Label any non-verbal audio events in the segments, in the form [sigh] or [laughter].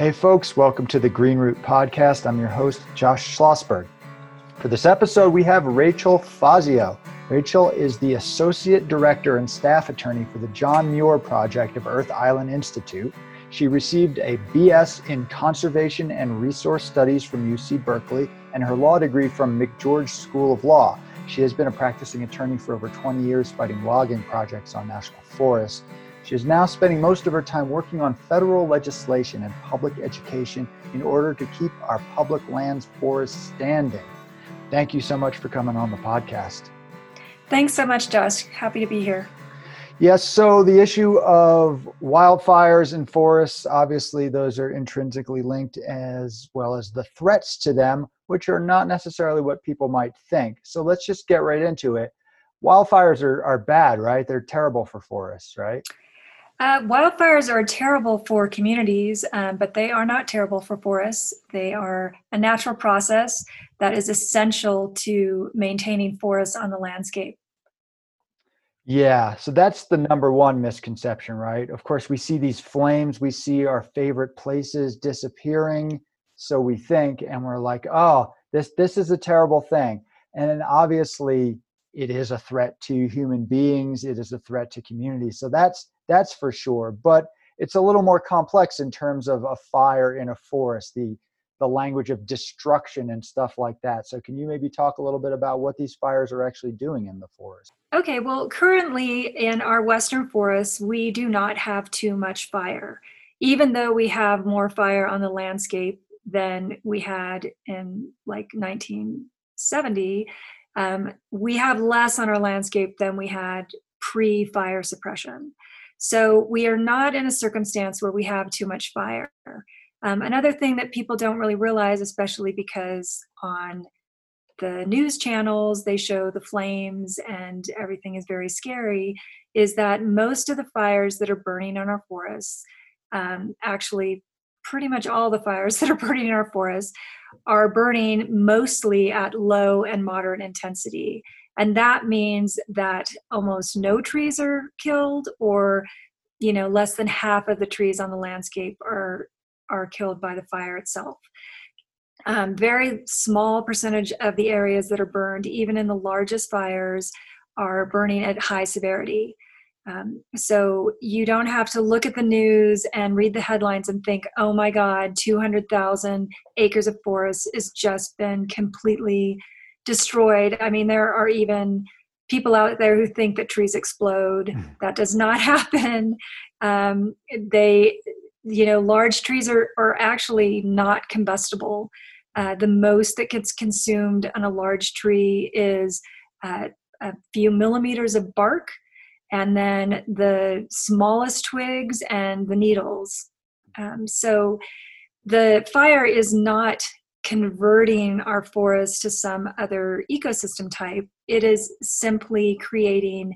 Hey, folks, welcome to the Green Root Podcast. I'm your host, Josh Schlossberg. For this episode, we have Rachel Fazio. Rachel is the Associate Director and Staff Attorney for the John Muir Project of Earth Island Institute. She received a BS in Conservation and Resource Studies from UC Berkeley and her law degree from McGeorge School of Law. She has been a practicing attorney for over 20 years fighting logging projects on national forests. She is now spending most of her time working on federal legislation and public education in order to keep our public lands forests standing. Thank you so much for coming on the podcast. Thanks so much, Josh. Happy to be here. Yes, so the issue of wildfires and forests, obviously, those are intrinsically linked as well as the threats to them, which are not necessarily what people might think. So let's just get right into it. Wildfires are, are bad, right? They're terrible for forests, right? Uh, wildfires are terrible for communities, um, but they are not terrible for forests. They are a natural process that is essential to maintaining forests on the landscape. Yeah, so that's the number one misconception, right? Of course, we see these flames, we see our favorite places disappearing, so we think and we're like, "Oh, this this is a terrible thing." And then obviously it is a threat to human beings, it is a threat to communities. So that's that's for sure, but it's a little more complex in terms of a fire in a forest, the the language of destruction and stuff like that. So, can you maybe talk a little bit about what these fires are actually doing in the forest? Okay, well, currently in our western forests, we do not have too much fire, even though we have more fire on the landscape than we had in like 1970. Um, we have less on our landscape than we had pre fire suppression. So, we are not in a circumstance where we have too much fire. Um, another thing that people don't really realize, especially because on the news channels they show the flames and everything is very scary, is that most of the fires that are burning in our forests, um, actually, pretty much all the fires [laughs] that are burning in our forests, are burning mostly at low and moderate intensity. And that means that almost no trees are killed, or you know, less than half of the trees on the landscape are are killed by the fire itself. Um, very small percentage of the areas that are burned, even in the largest fires, are burning at high severity. Um, so you don't have to look at the news and read the headlines and think, oh my God, 200,000 acres of forest has just been completely destroyed. I mean, there are even people out there who think that trees explode. Hmm. That does not [laughs] happen. Um, they you know large trees are, are actually not combustible uh, the most that gets consumed on a large tree is uh, a few millimeters of bark and then the smallest twigs and the needles um, so the fire is not converting our forest to some other ecosystem type it is simply creating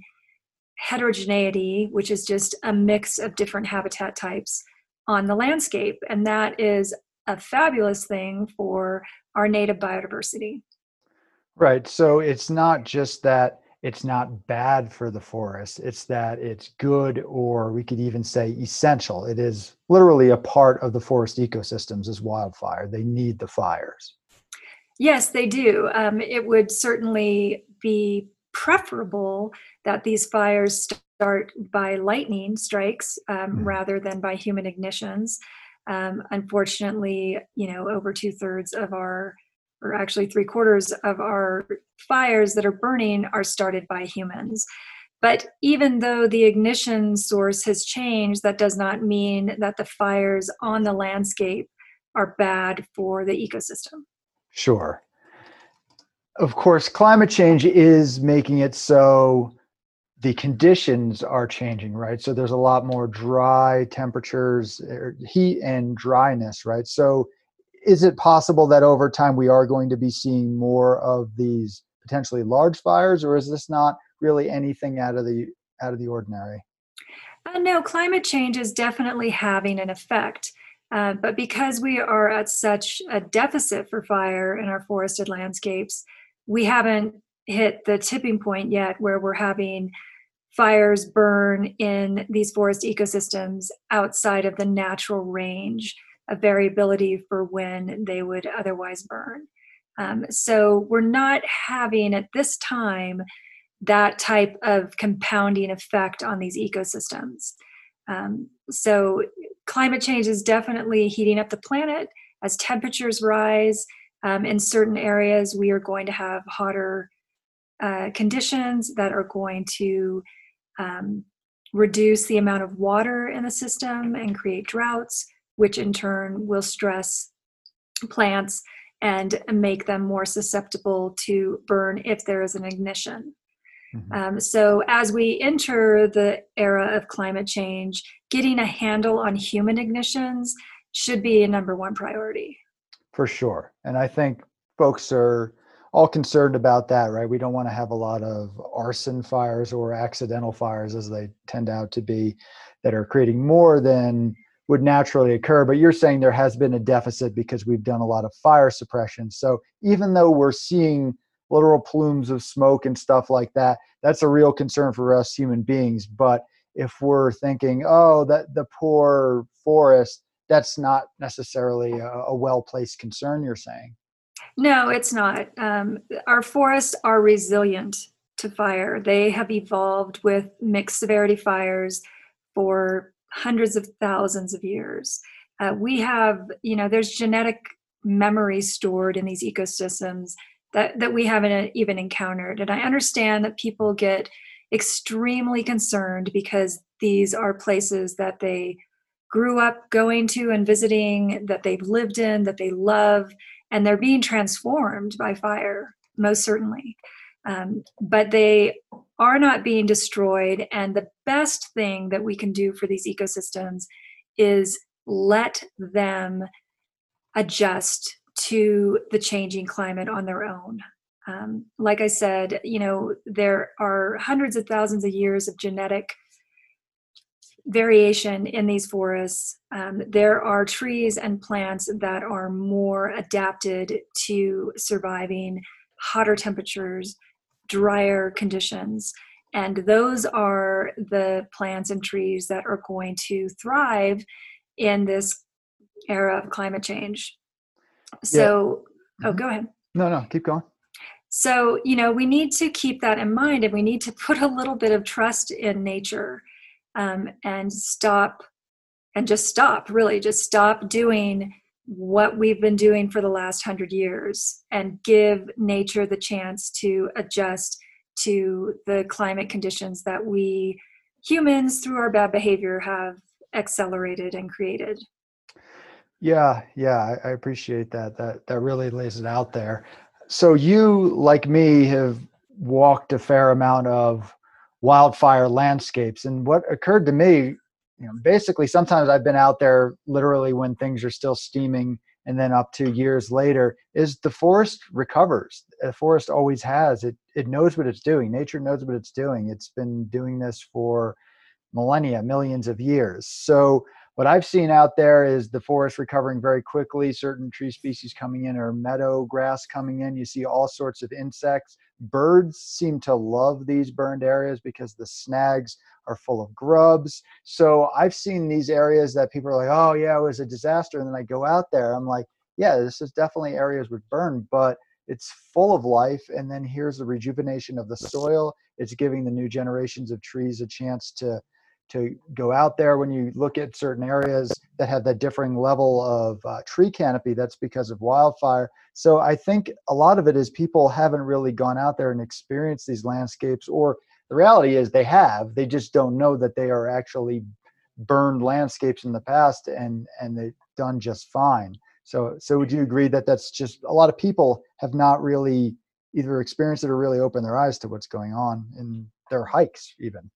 heterogeneity which is just a mix of different habitat types on the landscape. And that is a fabulous thing for our native biodiversity. Right. So it's not just that it's not bad for the forest, it's that it's good, or we could even say essential. It is literally a part of the forest ecosystems as wildfire. They need the fires. Yes, they do. Um, it would certainly be preferable that these fires start by lightning strikes um, mm. rather than by human ignitions. Um, unfortunately, you know, over two thirds of our, or actually three quarters of our fires that are burning are started by humans. But even though the ignition source has changed, that does not mean that the fires on the landscape are bad for the ecosystem. Sure. Of course, climate change is making it so the conditions are changing, right? So there's a lot more dry temperatures, er, heat and dryness, right? So is it possible that over time we are going to be seeing more of these potentially large fires, or is this not really anything out of the out of the ordinary? Uh, no, climate change is definitely having an effect. Uh, but because we are at such a deficit for fire in our forested landscapes, we haven't hit the tipping point yet where we're having fires burn in these forest ecosystems outside of the natural range a variability for when they would otherwise burn. Um, so we're not having at this time that type of compounding effect on these ecosystems. Um, so climate change is definitely heating up the planet as temperatures rise. Um, in certain areas, we are going to have hotter uh, conditions that are going to um, reduce the amount of water in the system and create droughts, which in turn will stress plants and make them more susceptible to burn if there is an ignition. Mm-hmm. Um, so, as we enter the era of climate change, getting a handle on human ignitions should be a number one priority. For sure. And I think folks are all concerned about that, right? We don't want to have a lot of arson fires or accidental fires, as they tend out to be, that are creating more than would naturally occur. But you're saying there has been a deficit because we've done a lot of fire suppression. So even though we're seeing literal plumes of smoke and stuff like that, that's a real concern for us human beings. But if we're thinking, oh, that the poor forest, that's not necessarily a, a well placed concern, you're saying. No, it's not. Um, our forests are resilient to fire. They have evolved with mixed severity fires for hundreds of thousands of years. Uh, we have, you know, there's genetic memory stored in these ecosystems that, that we haven't even encountered. And I understand that people get extremely concerned because these are places that they grew up going to and visiting, that they've lived in, that they love, and they're being transformed by fire, most certainly. Um, but they are not being destroyed. And the best thing that we can do for these ecosystems is let them adjust to the changing climate on their own. Um, like I said, you know, there are hundreds of thousands of years of genetic variation in these forests. Um, there are trees and plants that are more adapted to surviving hotter temperatures, drier conditions. And those are the plants and trees that are going to thrive in this era of climate change. So, yeah. oh, mm-hmm. go ahead. No, no, keep going. So, you know, we need to keep that in mind and we need to put a little bit of trust in nature um, and stop and just stop, really, just stop doing what we've been doing for the last hundred years and give nature the chance to adjust to the climate conditions that we humans, through our bad behavior, have accelerated and created. Yeah, yeah, I, appreciate that. That that really lays it out there. So you, like me, have walked a fair amount of wildfire landscapes, and what occurred to me, you know, basically sometimes I've been out there literally when things are still steaming, and then up to years later, is the forest recovers. The forest always has. It it knows what it's doing. Nature knows what it's doing. It's been doing this for millennia, millions of years. So what I've seen out there is the forest recovering very quickly, certain tree species coming in or meadow grass coming in. You see all sorts of insects. Birds seem to love these burned areas because the snags are full of grubs. So I've seen these areas that people are like, oh, yeah, it was a disaster. And then I go out there, I'm like, yeah, this is definitely areas with burn, but it's full of life. And then here's the rejuvenation of the soil. It's giving the new generations of trees a chance to to go out there when you look at certain areas that have that differing level of uh, tree canopy that's because of wildfire. So i think a lot of it is people haven't really gone out there and experienced these landscapes or the reality is they have they just don't know that they are actually burned landscapes in the past and and they've done just fine. So so would you agree that that's just a lot of people have not really either experienced it or really opened their eyes to what's going on in their hikes even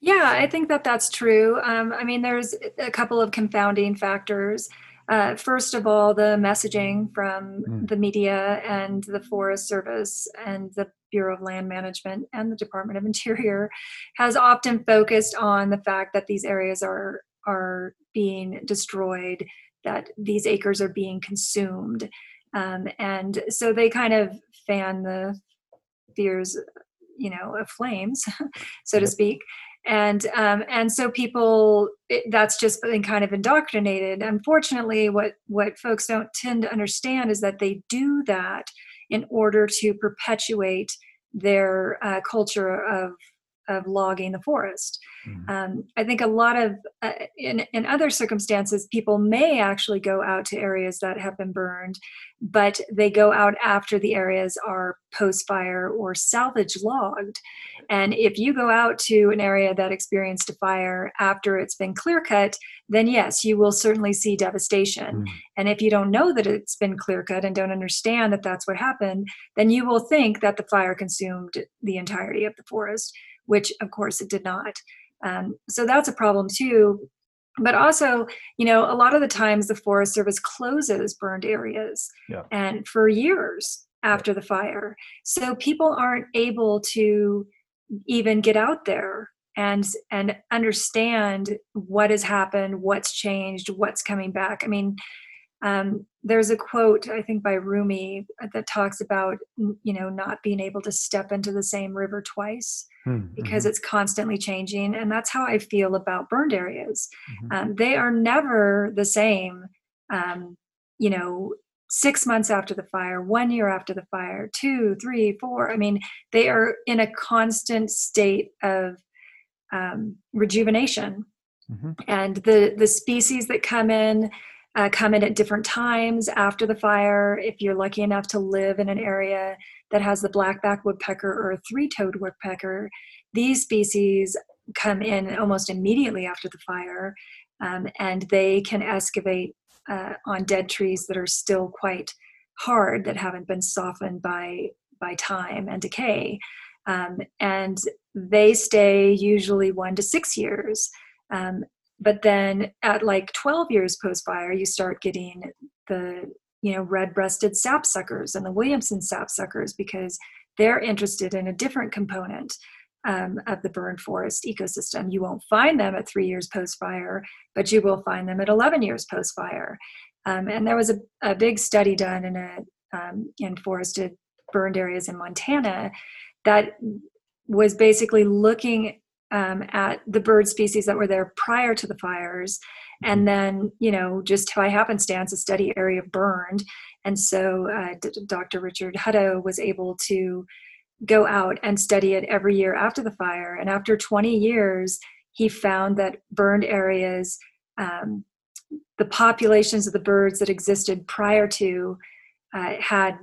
yeah, I think that that's true. Um, I mean, there's a couple of confounding factors. Uh, first of all, the messaging from mm. the media and the Forest Service and the Bureau of Land Management and the Department of Interior has often focused on the fact that these areas are are being destroyed, that these acres are being consumed, um, and so they kind of fan the fears, you know, of flames, [laughs] so to speak and um, and so people it, that's just been kind of indoctrinated unfortunately what what folks don't tend to understand is that they do that in order to perpetuate their uh, culture of of logging the forest. Mm-hmm. Um, I think a lot of uh, in in other circumstances, people may actually go out to areas that have been burned, but they go out after the areas are post fire or salvage logged. And if you go out to an area that experienced a fire after it's been clear cut, then yes, you will certainly see devastation. Mm. And if you don't know that it's been clear cut and don't understand that that's what happened, then you will think that the fire consumed the entirety of the forest which of course it did not. Um, so that's a problem too. But also, you know, a lot of the times the Forest Service closes burned areas yeah. and for years after the fire. So people aren't able to even get out there and and understand what has happened, what's changed, what's coming back. I mean, um, there's a quote I think by Rumi that talks about you know not being able to step into the same river twice mm-hmm. because it's constantly changing, and that's how I feel about burned areas. Mm-hmm. Um, they are never the same. Um, you know, six months after the fire, one year after the fire, two, three, four. I mean, they are in a constant state of um, rejuvenation, mm-hmm. and the the species that come in uh, come in at different times after the fire. If you're lucky enough to live in an area that has the blackback woodpecker or a three toed woodpecker, these species come in almost immediately after the fire um, and they can excavate uh, on dead trees that are still quite hard, that haven't been softened by, by time and decay. Um, and they stay usually one to six years. Um, but then at like 12 years post fire you start getting the you know red-breasted sapsuckers and the williamson sapsuckers because they're interested in a different component um, of the burned forest ecosystem. You won't find them at three years post fire but you will find them at 11 years post fire um, and there was a, a, big study done in a um, in forested burned areas in montana that was basically looking um, at the bird species that were there prior to the fires and mm-hmm. then you know just by happenstance a study area burned. And so uh, dr richard hutto was able to go out and study it every year after the fire and after 20 years he found that burned areas um, the populations of the birds that existed prior to uh, had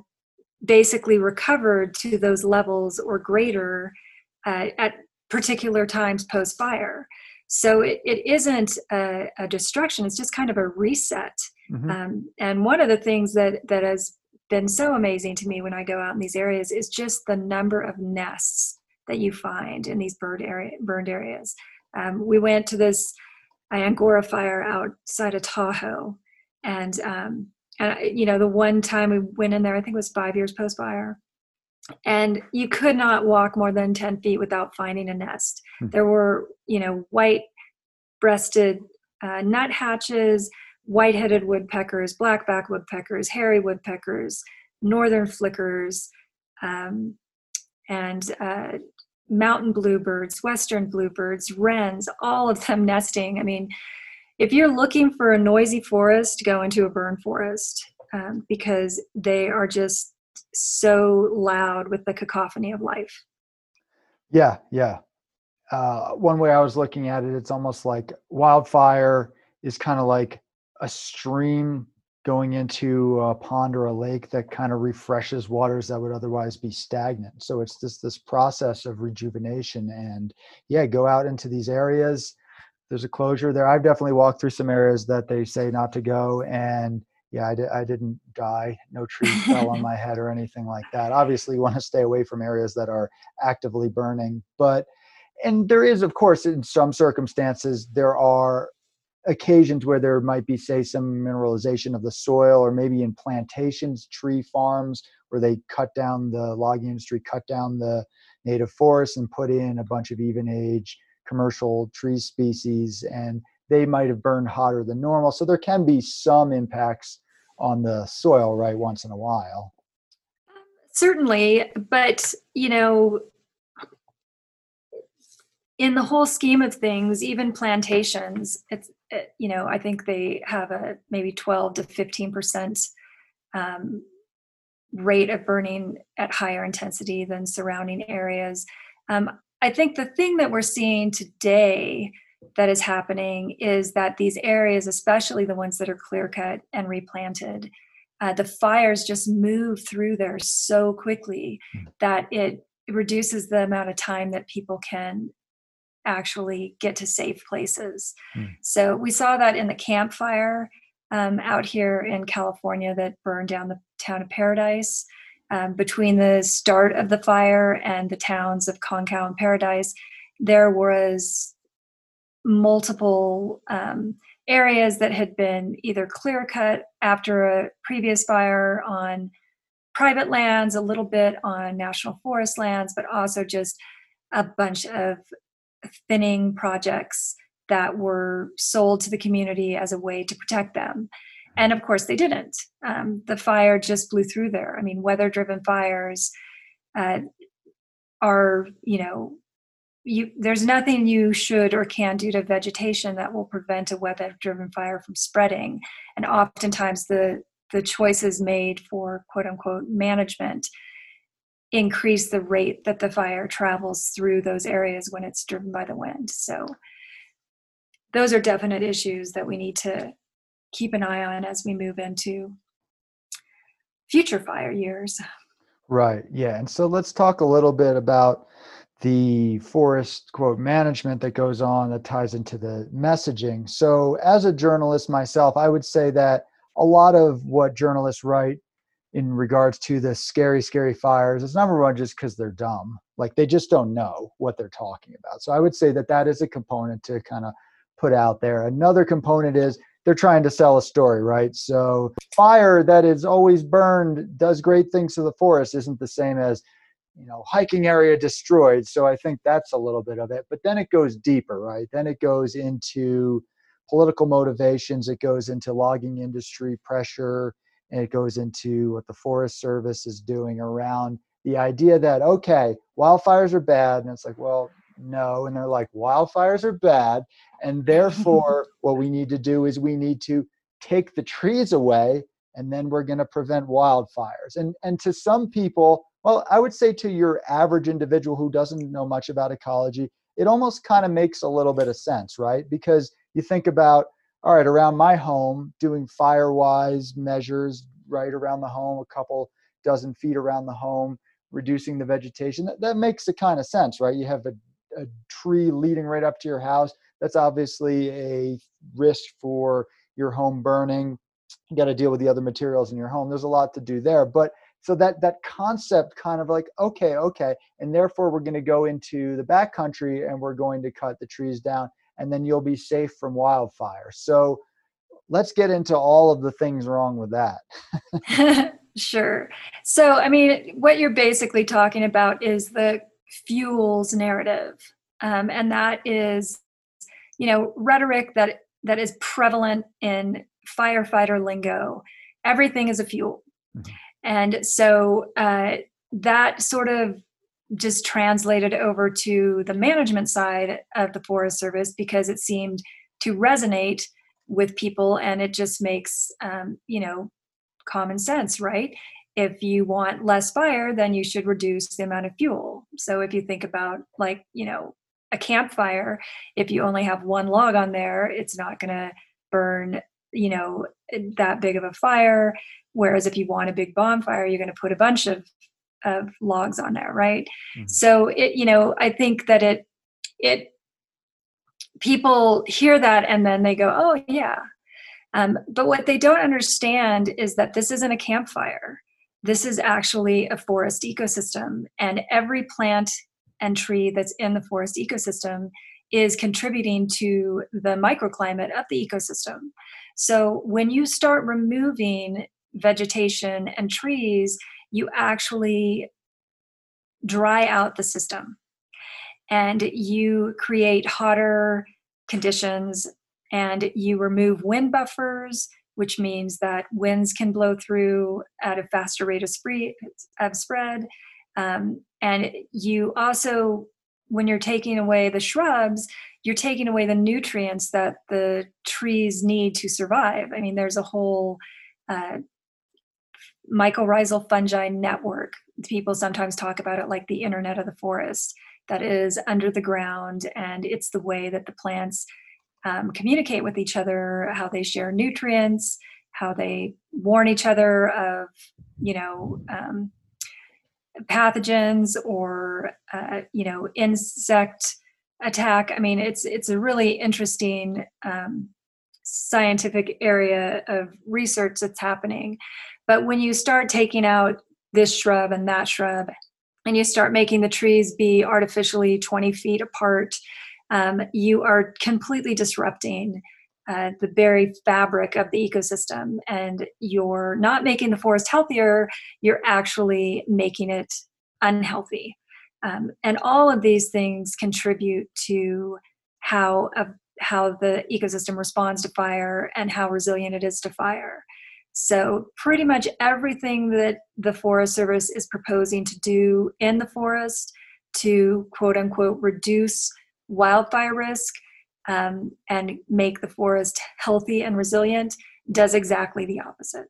basically recovered to those levels or greater uh, at particular times post fire. So it, it isn't a, a, destruction, it's just kind of a reset. Mm-hmm. Um, and one of the things that, that has been so amazing to me when I go out in these areas is just the number of nests that you find in these bird area, burned areas. Um, we went to this Angora fire outside of Tahoe, and um, and you know the one time we went in there, I think it was five years post fire, and you could not walk more than 10 feet without finding a nest hmm. there were you know white breasted uh, nuthatches white-headed woodpeckers blackback woodpeckers hairy woodpeckers northern flickers um, and uh, mountain bluebirds western bluebirds wrens all of them [laughs] nesting i mean if you're looking for a noisy forest go into a burn forest um, because they are just so loud with the cacophony of life. Yeah, yeah. Uh, one way I was looking at it, it's almost like wildfire is kind of like a stream going into a pond or a lake that kind of refreshes waters that would otherwise be stagnant. So it's just this process of rejuvenation. And yeah, go out into these areas. There's a closure there. I've definitely walked through some areas that they say not to go, and yeah, I, di- I didn't die. No tree fell on [laughs] my head or anything like that. Obviously, you want to stay away from areas that are actively burning. But, and there is, of course, in some circumstances, there are occasions where there might be, say, some mineralization of the soil, or maybe in plantations, tree farms, where they cut down the logging industry, cut down the native forest, and put in a bunch of even age commercial tree species. And they might have burned hotter than normal. So there can be some impacts on the soil right once in a while certainly but you know in the whole scheme of things, even plantations, it's it, you know I think they have a maybe 12 to 15 percent um, rate of burning at higher intensity than surrounding areas. Um, I think the thing that we're seeing today that is happening is that these areas, especially the ones that are clear cut and replanted, uh, the fires just move through there so quickly hmm. that it reduces the amount of time that people can actually get to safe places. Mm. So we saw that in the Camp Fire um, out here in California that burned down the town of Paradise. Um, between the start of the fire and the towns of Concow and Paradise, there was multiple um, areas that had been either clear cut after a previous fire on private lands, a little bit on national forest lands, but also just a bunch of thinning projects that were sold to the community as a way to protect them. And of course, they didn't. Um, the fire just blew through there. I mean, weather driven fires uh, are, you know, you, there's nothing you should or can do to vegetation that will prevent a weather driven fire from spreading and oftentimes the the choices made for quote unquote management increase the rate that the fire travels through those areas when it's driven by the wind so those are definite issues that we need to keep an eye on as we move into future fire years right yeah and so let's talk a little bit about the forest quote management that goes on that ties into the messaging. So, as a journalist myself, I would say that a lot of what journalists write in regards to the scary, scary fires is number one, just because they're dumb. Like they just don't know what they're talking about. So, I would say that that is a component to kind of put out there. Another component is they're trying to sell a story, right? So, fire that is always burned does great things to the forest isn't the same as you know hiking area destroyed so i think that's a little bit of it but then it goes deeper right then it goes into political motivations it goes into logging industry pressure and it goes into what the forest service is doing around the idea that okay wildfires are bad and it's like well no and they're like wildfires are bad and [laughs] therefore what we need to do is we need to take the trees away and then we're going to prevent wildfires and and to some people well, I would say to your average individual who doesn't know much about ecology, it almost kind of makes a little bit of sense, right? Because you think about, all right, around my home, doing fire-wise measures right around the home, a couple dozen feet around the home, reducing the vegetation. That, that makes a kind of sense, right? You have a, a tree leading right up to your house. That's obviously a risk for your home burning. You got to deal with the other materials in your home. There's a lot to do there, but so that that concept kind of like okay okay and therefore we're going to go into the backcountry and we're going to cut the trees down and then you'll be safe from wildfire. So let's get into all of the things wrong with that. [laughs] Sure. So i mean what you're basically talking about is the fuels narrative um, and that is you know rhetoric that that is prevalent in firefighter lingo. Everything is a fuel. Mm-hmm. And so uh, that sort of just translated over to the management side of the Forest Service because it seemed to resonate with people and it just makes, um, you know, common sense, right? If you want less fire, then you should reduce the amount of fuel. So if you think about, like, you know, a campfire, if you only have one log on there, it's not going to burn, you know, that big of a fire. Whereas if you want a big bonfire, you're going to put a bunch of of logs on there, right? Mm-hmm. So it, you know, I think that it it people hear that and then they go, oh yeah. Um, but what they don't understand is that this isn't a campfire. This is actually a forest ecosystem, and every plant and tree that's in the forest ecosystem is contributing to the microclimate of the ecosystem. So when you start removing vegetation and trees, you actually dry out the system and you create hotter conditions and you remove wind buffers which means that winds can blow through at a faster rate of, spree- of spread um, and you also when you're taking away the shrubs, you're taking away the nutrients that the trees need to survive. I mean, there's a whole uh, mycorrhizal fungi network. People sometimes talk about it like the internet of the forest that is under the ground, and it's the way that the plants um, communicate with each other, how they share nutrients, how they warn each other of, you know, um, pathogens or, uh, you know, insect attack. I mean, it's it's a really interesting um, scientific area of research that's happening. But when you start taking out this shrub and that shrub, and you start making the trees be artificially 20 feet apart, um, you are completely disrupting uh, the very fabric of the ecosystem. And you're not making the forest healthier, you're actually making it unhealthy. Um, and all of these things contribute to how, uh, how the ecosystem responds to fire and how resilient it is to fire. So, pretty much everything that the Forest Service is proposing to do in the forest to quote unquote reduce wildfire risk um, and make the forest healthy and resilient does exactly the opposite.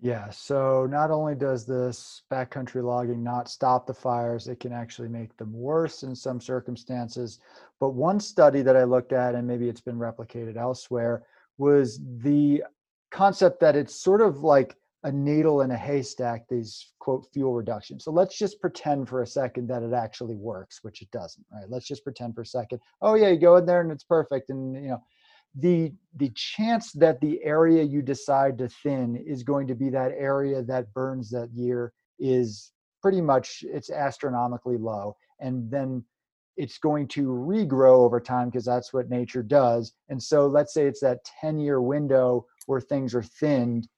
Yeah, so not only does this backcountry logging not stop the fires, it can actually make them worse in some circumstances. But one study that I looked at, and maybe it's been replicated elsewhere, was the concept that it's sort of like a needle in a haystack, these quote fuel reductions. So let's just pretend for a second that it actually works, which it doesn't, right? Let's just pretend for a second. Oh yeah, you go in there and it's perfect. And you know, the the chance that the area you decide to thin is going to be that area that burns that year is pretty much it's astronomically low. And then it's going to regrow over time because that's what nature does. And so let's say it's that 10 year window where things are thinned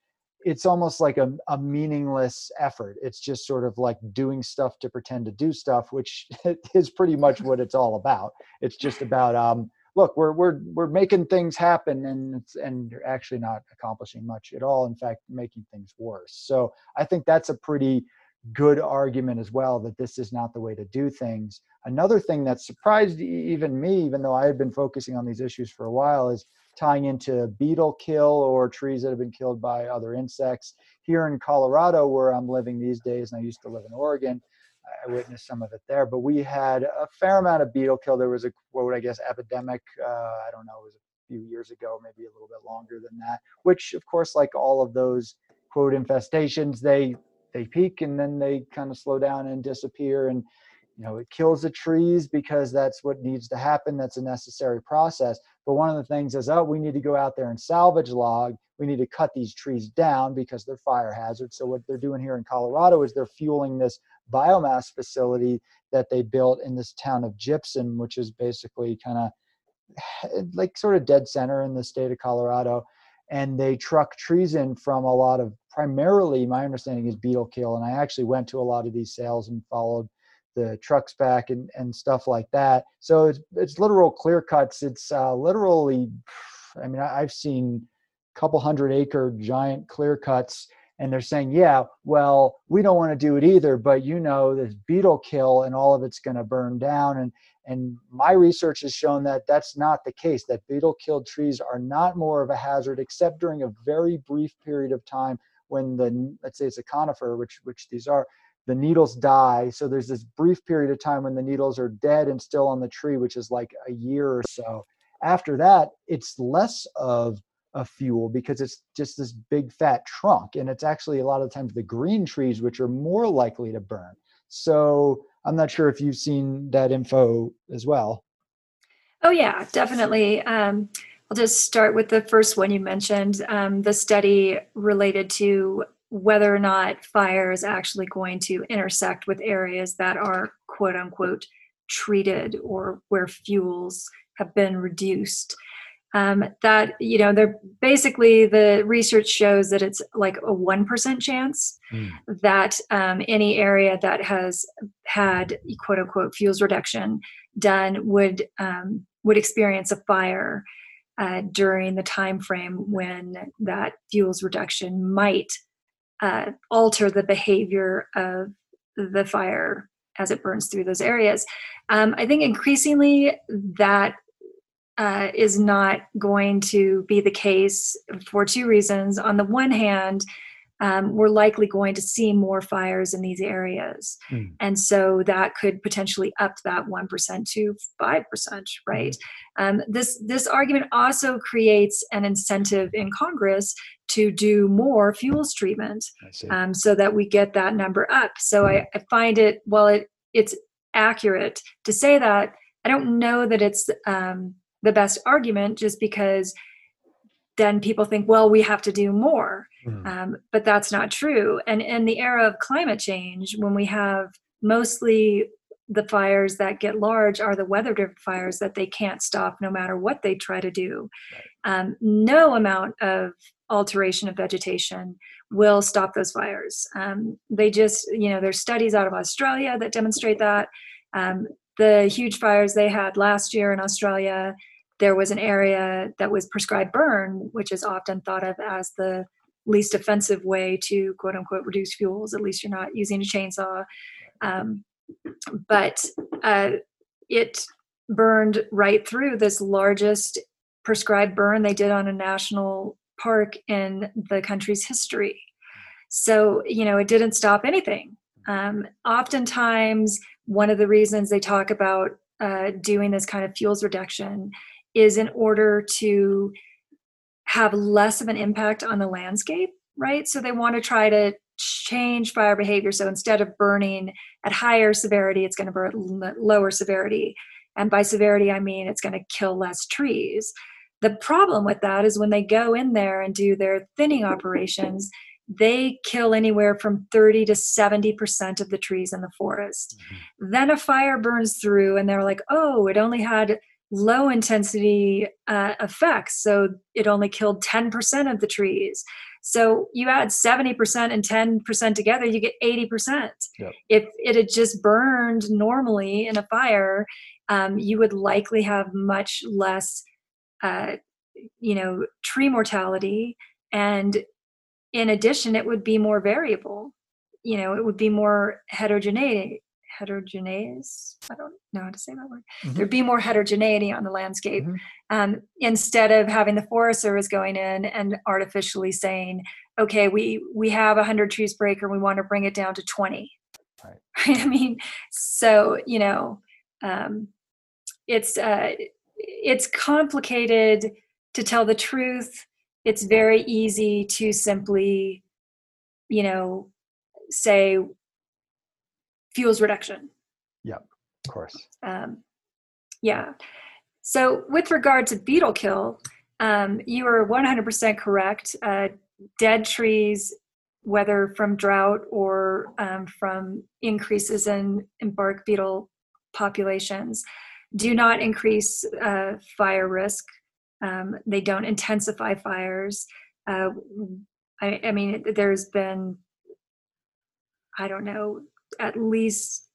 it's almost like a, a meaningless effort. It's just sort of like doing stuff to pretend to do stuff, which [laughs] is pretty much what it's all about. It's just about um, look, we're we're we're making things happen, and it's and you're actually not accomplishing much at all. In fact, making things worse. So I think that's a pretty good argument as well that this is not the way to do things. Another thing that surprised even me, even though I had been focusing on these issues for a while, is tying into beetle kill or trees that have been killed by other insects. Here in Colorado, where I'm living these days, and I used to live in Oregon, I witnessed some of it there. But we had a fair amount of beetle kill. There was a quote, I guess, epidemic. Uh, I don't know, it was a few years ago, maybe a little bit longer than that. Which, of course, like all of those quote infestations, they they peak and then they kind of slow down and disappear. And you know, it kills the trees because that's what needs to happen. That's a necessary process. But one of the things is, oh, we need to go out there and salvage log. We need to cut these trees down because they're fire hazards. So what they're doing here in Colorado is they're fueling this biomass facility that they built in this town of Gypsum, which is basically kind of like sort of dead center in the state of Colorado. And they truck trees in from a lot of primarily, my understanding is beetle kill. And I actually went to a lot of these sales and followed the trucks back and, and stuff like that. So it's, it's literal clear cuts. It's uh, literally, I mean, I, I've seen a couple hundred acre giant clear cuts and they're saying, yeah, well, we don't want to do it either, but you know, there's beetle kill and all of it's going to burn down. And, and my research has shown that that's not the case, that beetle killed trees are not more of a hazard except during a very brief period of time when the, let's say it's a conifer, which, which these are, the needles die. So there's this brief period of time when the needles are dead and still on the tree, which is like a year or so. After that, it's less of a fuel because it's just this big fat trunk. And it's actually a lot of times the green trees which are more likely to burn. So I'm not sure if you've seen that info as well. Oh, yeah, definitely. Um, I'll just start with the first one you mentioned um, the study related to whether or not fire is actually going to intersect with areas that are quote unquote treated or where fuels have been reduced. Um, that you know they're basically the research shows that it's like a 1% chance mm. that um, any area that has had quote unquote fuels reduction done would um, would experience a fire uh, during the time frame when that fuels reduction might uh, alter the behavior of the fire as it burns through those areas. Um, I think increasingly that uh, is not going to be the case for two reasons. On the one hand, um, we're likely going to see more fires in these areas. Mm. And so that could potentially up that 1% to 5%, right? Mm. Um, this, this argument also creates an incentive in Congress to do more fuels treatment um, so that we get that number up. So mm. I, I find it, while it, it's accurate to say that, I don't know that it's um, the best argument just because then people think, well, we have to do more. Mm. Um, but that's not true. And in the era of climate change, when we have mostly the fires that get large are the weather driven fires that they can't stop no matter what they try to do. Um, no amount of alteration of vegetation will stop those fires. Um, they just, you know, there's studies out of Australia that demonstrate that. Um, the huge fires they had last year in Australia, there was an area that was prescribed burn, which is often thought of as the least offensive way to quote unquote reduce fuels. At least you're not using a chainsaw. Um, but uh, it burned right through this largest prescribed burn they did on a national park in the country's history. So, you know, it didn't stop anything. Um, oftentimes, one of the reasons they talk about uh, doing this kind of fuels reduction is in order to have less of an impact on the landscape, right? So they want to try to change fire behavior. So instead of burning at higher severity, it's going to burn at lower severity. And by severity, I mean it's going to kill less trees. The problem with that is when they go in there and do their thinning operations, they kill anywhere from 30 to 70% of the trees in the forest. Mm-hmm. Then a fire burns through, and they're like, oh, it only had low intensity uh, effects. So it only killed 10% of the trees. So you add 70% and 10% together, you get 80%. Yep. If it had just burned normally in a fire, um, you would likely have much less, uh, you know, tree mortality. And in addition, it would be more variable. You know, it would be more heterogeneous heterogeneous i don't know how to say that word mm-hmm. there'd be more heterogeneity on the landscape mm-hmm. um, instead of having the forest service going in and artificially saying okay we we have 100 trees per acre we want to bring it down to 20 right, [laughs] i mean so you know um, it's uh, it's complicated to tell the truth it's very easy to simply you know say fuels reduction. Yep, of course. Um, yeah. So with regard to beetle kill, um, you are 100% correct. Uh, dead trees, whether from drought or um, from increases in, in bark beetle populations, do not increase uh, fire risk. Um, they don't intensify fires. Uh, I, I mean, there's been, I don't know, at least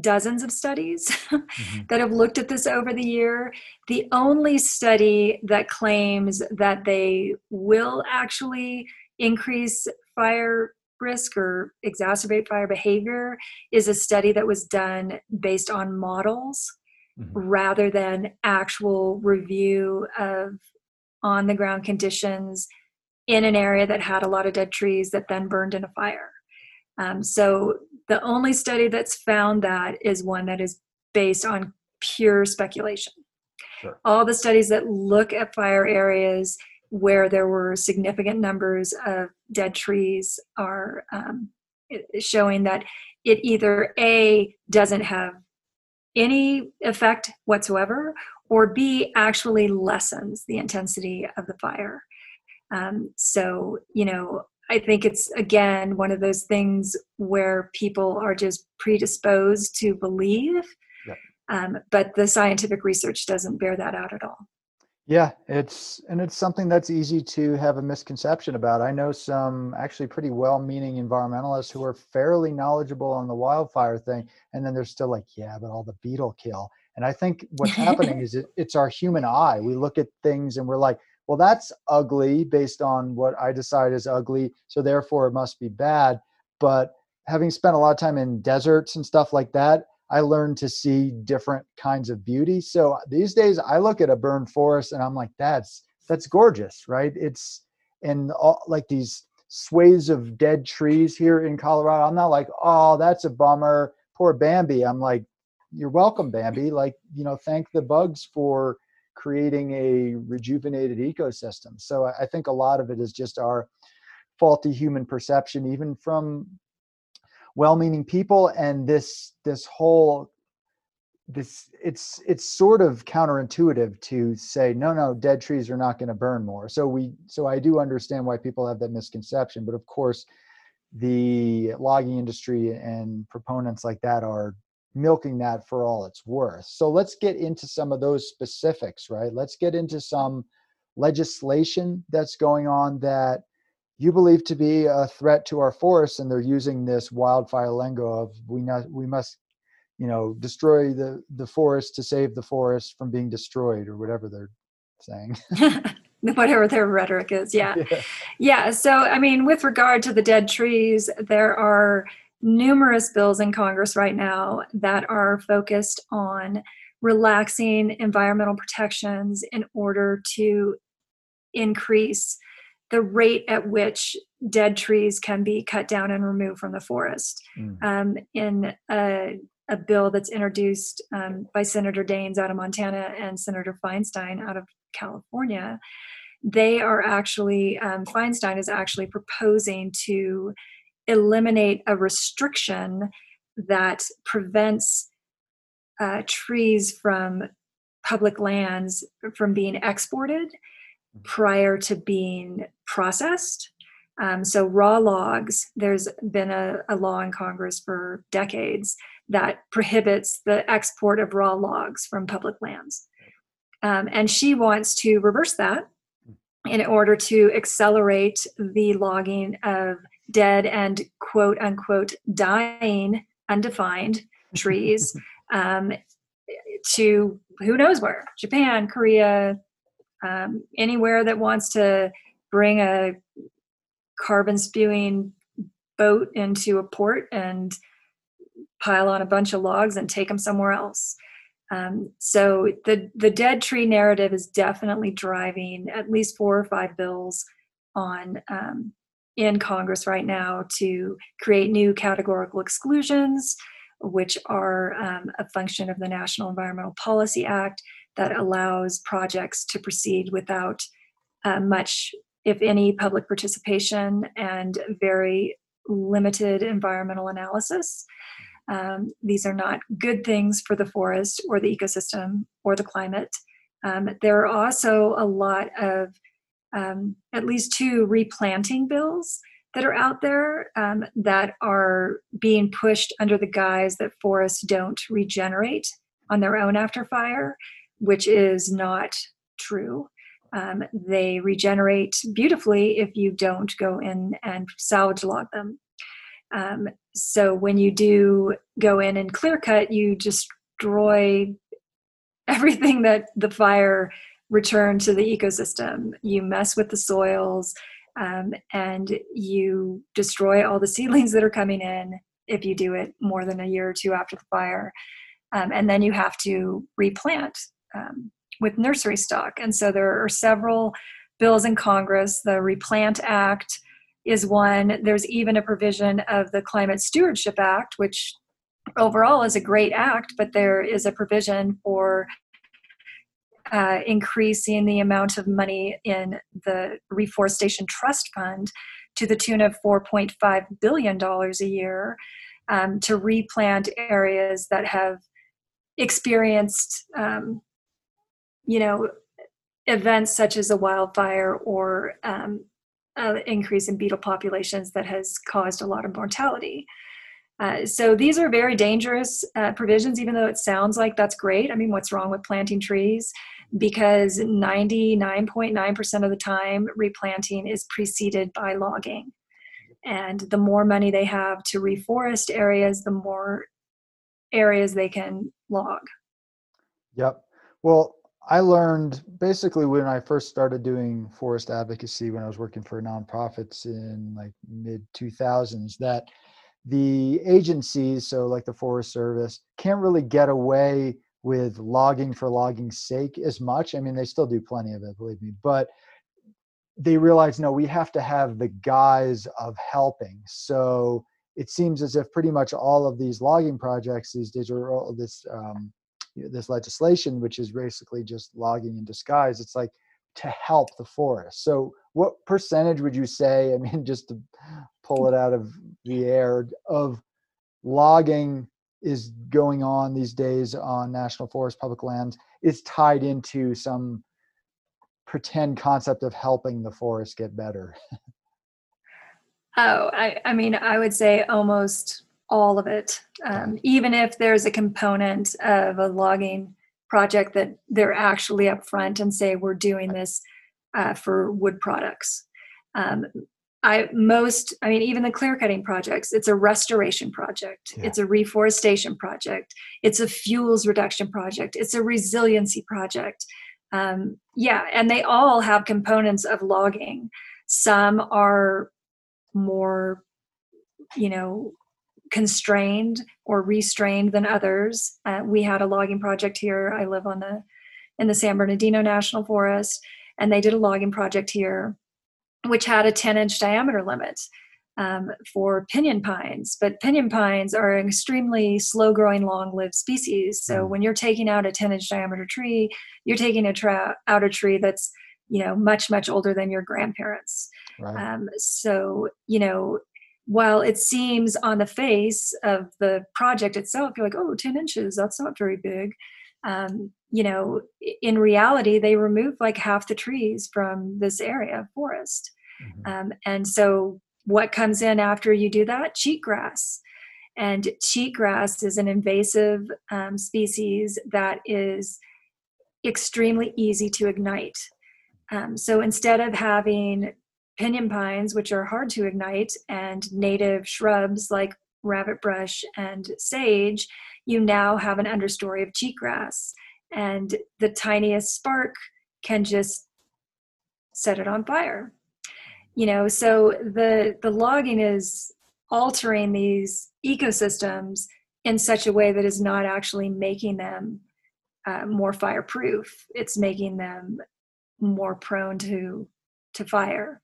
dozens of studies [laughs] mm-hmm. that have looked at this over the year. The only study that claims that they will actually increase fire risk or exacerbate fire behavior is a study that was done based on models mm-hmm. rather than actual review of on the ground conditions in an area that had a lot of dead trees that then burned in a fire. Um, so the only study that's found that is one that is based on pure speculation. Sure. All the studies that look at fire areas where there were significant numbers of dead trees are um, showing that it either A doesn't have any effect whatsoever, or B actually lessens the intensity of the fire. Um, so, you know, I think it's again one of those things where people are just predisposed to believe, yeah. um, but the scientific research doesn't bear that out at all. Yeah, it's and it's something that's easy to have a misconception about. I know some actually pretty well-meaning environmentalists who are fairly knowledgeable on the wildfire thing, and then they're still like, "Yeah, but all the beetle kill." And I think what's happening [laughs] is it, it's our human eye. We look at things and we're like, well, that's ugly based on what I decide is ugly. So therefore it must be bad. But having spent a lot of time in deserts and stuff like that, I learned to see different kinds of beauty. So these days I look at a burned forest and I'm like, that's that's gorgeous, right? It's and all, like these sways of dead trees here in Colorado. I'm not like, oh, that's a bummer. Poor Bambi. I'm like, you're welcome, Bambi. Like, you know, thank the bugs for creating a rejuvenated ecosystem. So I think a lot of it is just our faulty human perception, even from well-meaning people, and this this whole this it's it's sort of counterintuitive to say no no dead trees are not going to burn more so we so i do understand why people have that misconception but of course the logging industry and proponents like that are milking that for all it's worth. So let's get into some of those specifics right? Let's get into some legislation that's going on that you believe to be a threat to our forests and they're using this wildfire lingo of we not we must you know destroy the the forest to save the forest from being destroyed or whatever they're saying. [laughs] Whatever their rhetoric is yeah. [laughs] yeah. Yeah so i mean with regard to the dead trees there are numerous bills in congress right now that are focused on relaxing environmental protections in order to increase the rate at which dead trees can be cut down and removed from the forest. Mm. Um, in a a bill that's introduced um, by Senator Daines out of Montana and Senator Feinstein out of California. They are actually, um, Feinstein is actually proposing to eliminate a restriction that prevents uh, trees from public lands from being exported prior to being processed. Um, so, raw logs, there's been a, a law in Congress for decades that prohibits the export of raw logs from public lands. Um, and she wants to reverse that in order to accelerate the logging of dead and quote unquote dying, undefined [laughs] trees um, to who knows where Japan, Korea, um, anywhere that wants to bring a carbon spewing boat into a port and pile on a bunch of logs and take them somewhere else. Um, so the the dead tree narrative is definitely driving at least four or five bills on um, in Congress right now to create new categorical exclusions, which are um, a function of the National Environmental Policy Act that allows projects to proceed without uh, much, if any, public participation and very limited environmental analysis. Um, these are not good things for the forest or the ecosystem or the climate. Um, there are also a lot of, um, at least two replanting bills that are out there um, that are being pushed under the guise that forests don't regenerate on their own after fire, which is not true. Um, they regenerate beautifully if you don't go in and salvage log them. Um, so when you do go in and clear cut, you destroy everything that the fire returned to the ecosystem. You mess with the soils um, and you destroy all the [laughs] seedlings that are coming in if you do it more than a year or two after the fire. Um, and then you have to replant um, with nursery stock. And so there are several bills in Congress the Replant Act is one. There's even a provision of the Climate Stewardship Act, which overall is a great act, but there is a provision for uh, increasing the amount of money in the Reforestation Trust Fund to the tune of $4.5 billion a year um, to replant areas that have experienced, um, you know, events such as a wildfire or um, uh, increase in beetle populations that has caused a lot of mortality. Uh, so these are very dangerous uh, provisions, even though it sounds like that's great. I mean, what's wrong with planting trees? Because 99.9% of the time, replanting is preceded by logging. And the more money they have to reforest areas, the more areas they can log. Yep. Well, I learned basically when I first started doing forest advocacy when I was working for nonprofits in like mid 2000s that the agencies, so like the Forest Service, can't really get away with logging for logging's sake as much. I mean, they still do plenty of it, believe me, but they realize no, we have to have the guise of helping. So it seems as if pretty much all of these logging projects these days, this um, this legislation, which is basically just logging in disguise, it's like to help the forest. So what percentage would you say? I mean, [laughs] just to pull it out of the air of logging is going on these days on national forest public lands is tied into some pretend concept of helping the forest get better. [laughs] Oh i, I mean i would say almost all of it. Um, even if there's a component of a logging project that they're actually upfront and say we're doing this uh, for wood products. Um, I most, I mean, even the clear cutting projects, it's a restoration project, yeah. it's a reforestation project, it's a fuels reduction project, it's a resiliency project. Um, yeah, and they all have components of logging. Some are more, you know, constrained or restrained than others. Uh, we had a logging project here. I live on the in the San Bernardino National Forest, and they did a logging project here which had a 10 inch diameter limit um, for pinyon pines. But pinyon pines are an extremely slow growing, long lived species. So mm. when you're taking out a 10 inch diameter tree, you're taking a tra- out a tree that's you know much much older than your grandparents. Right. Um, so you know while it seems on the face of the project itself, you're like, oh, 10 inches, that's not very big. Um, you know, in reality, they removed like half the trees from this area of forest. Mm-hmm. Um, and so, what comes in after you do that? Cheatgrass. And cheatgrass is an invasive um, species that is extremely easy to ignite. Um, so instead of having pinyon pines, which are hard to ignite, and native shrubs like rabbit brush and sage, you now have an understory of cheatgrass and the tiniest spark can just set it on fire. You know so the the logging is altering these ecosystems in such a way that is not actually making them uh, more fireproof. It's making them more prone to to fire.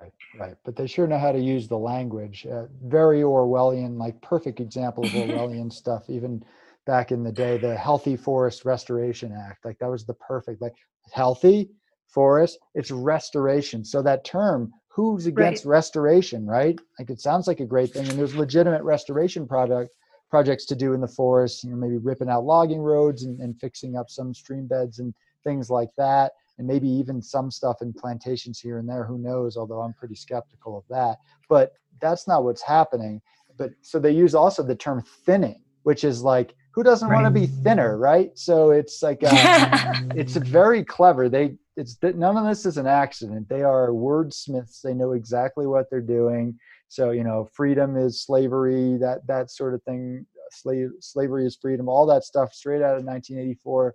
Right right. But they sure know how to use the language. Uh, very orwellian like perfect example of [laughs] orwellian stuff even back in the day, the Healthy Forest Restoration Act. Like that was the perfect, like healthy forest, it's restoration. So that term, who's against right. restoration, right? Like it sounds like a great thing. And there's legitimate restoration product projects to do in the forest, you know, maybe ripping out logging roads and, and fixing up some stream beds and things like that. And maybe even some stuff in plantations here and there, who knows, although I'm pretty skeptical of that. But that's not what's happening. But so they use also the term thinning, which is like who doesn't right. want to be thinner, right? So it's like um, [laughs] it's very clever. They it's none of this is an accident. They are wordsmiths. They know exactly what they're doing. So you know, freedom is slavery. That that sort of thing. Slave slavery is freedom. All that stuff straight out of 1984.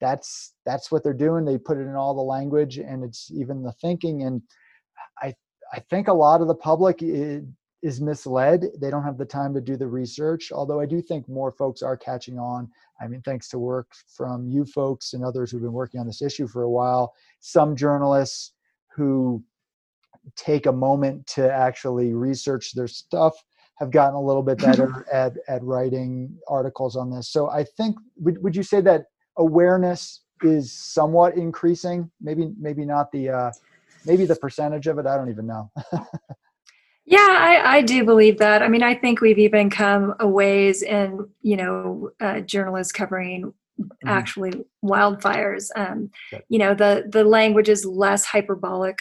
That's that's what they're doing. They put it in all the language, and it's even the thinking. And I I think a lot of the public it, is misled. They don't have the time to do the research, although I do think more folks are catching on. I mean, thanks to work from you folks and others who've been working on this issue for a while, some journalists who take a moment to actually research their stuff have gotten a little bit [clears throat] better at, at writing articles on this. So I think, would, would you say that awareness is somewhat increasing? Maybe, maybe not the, uh, maybe the percentage of it. I don't even know. [laughs] Yeah, I, I, do believe that. I mean, I think we've even come a ways in, you know, uh, journalists covering mm-hmm. actually wildfires. Um, You know, the the language is less hyperbolic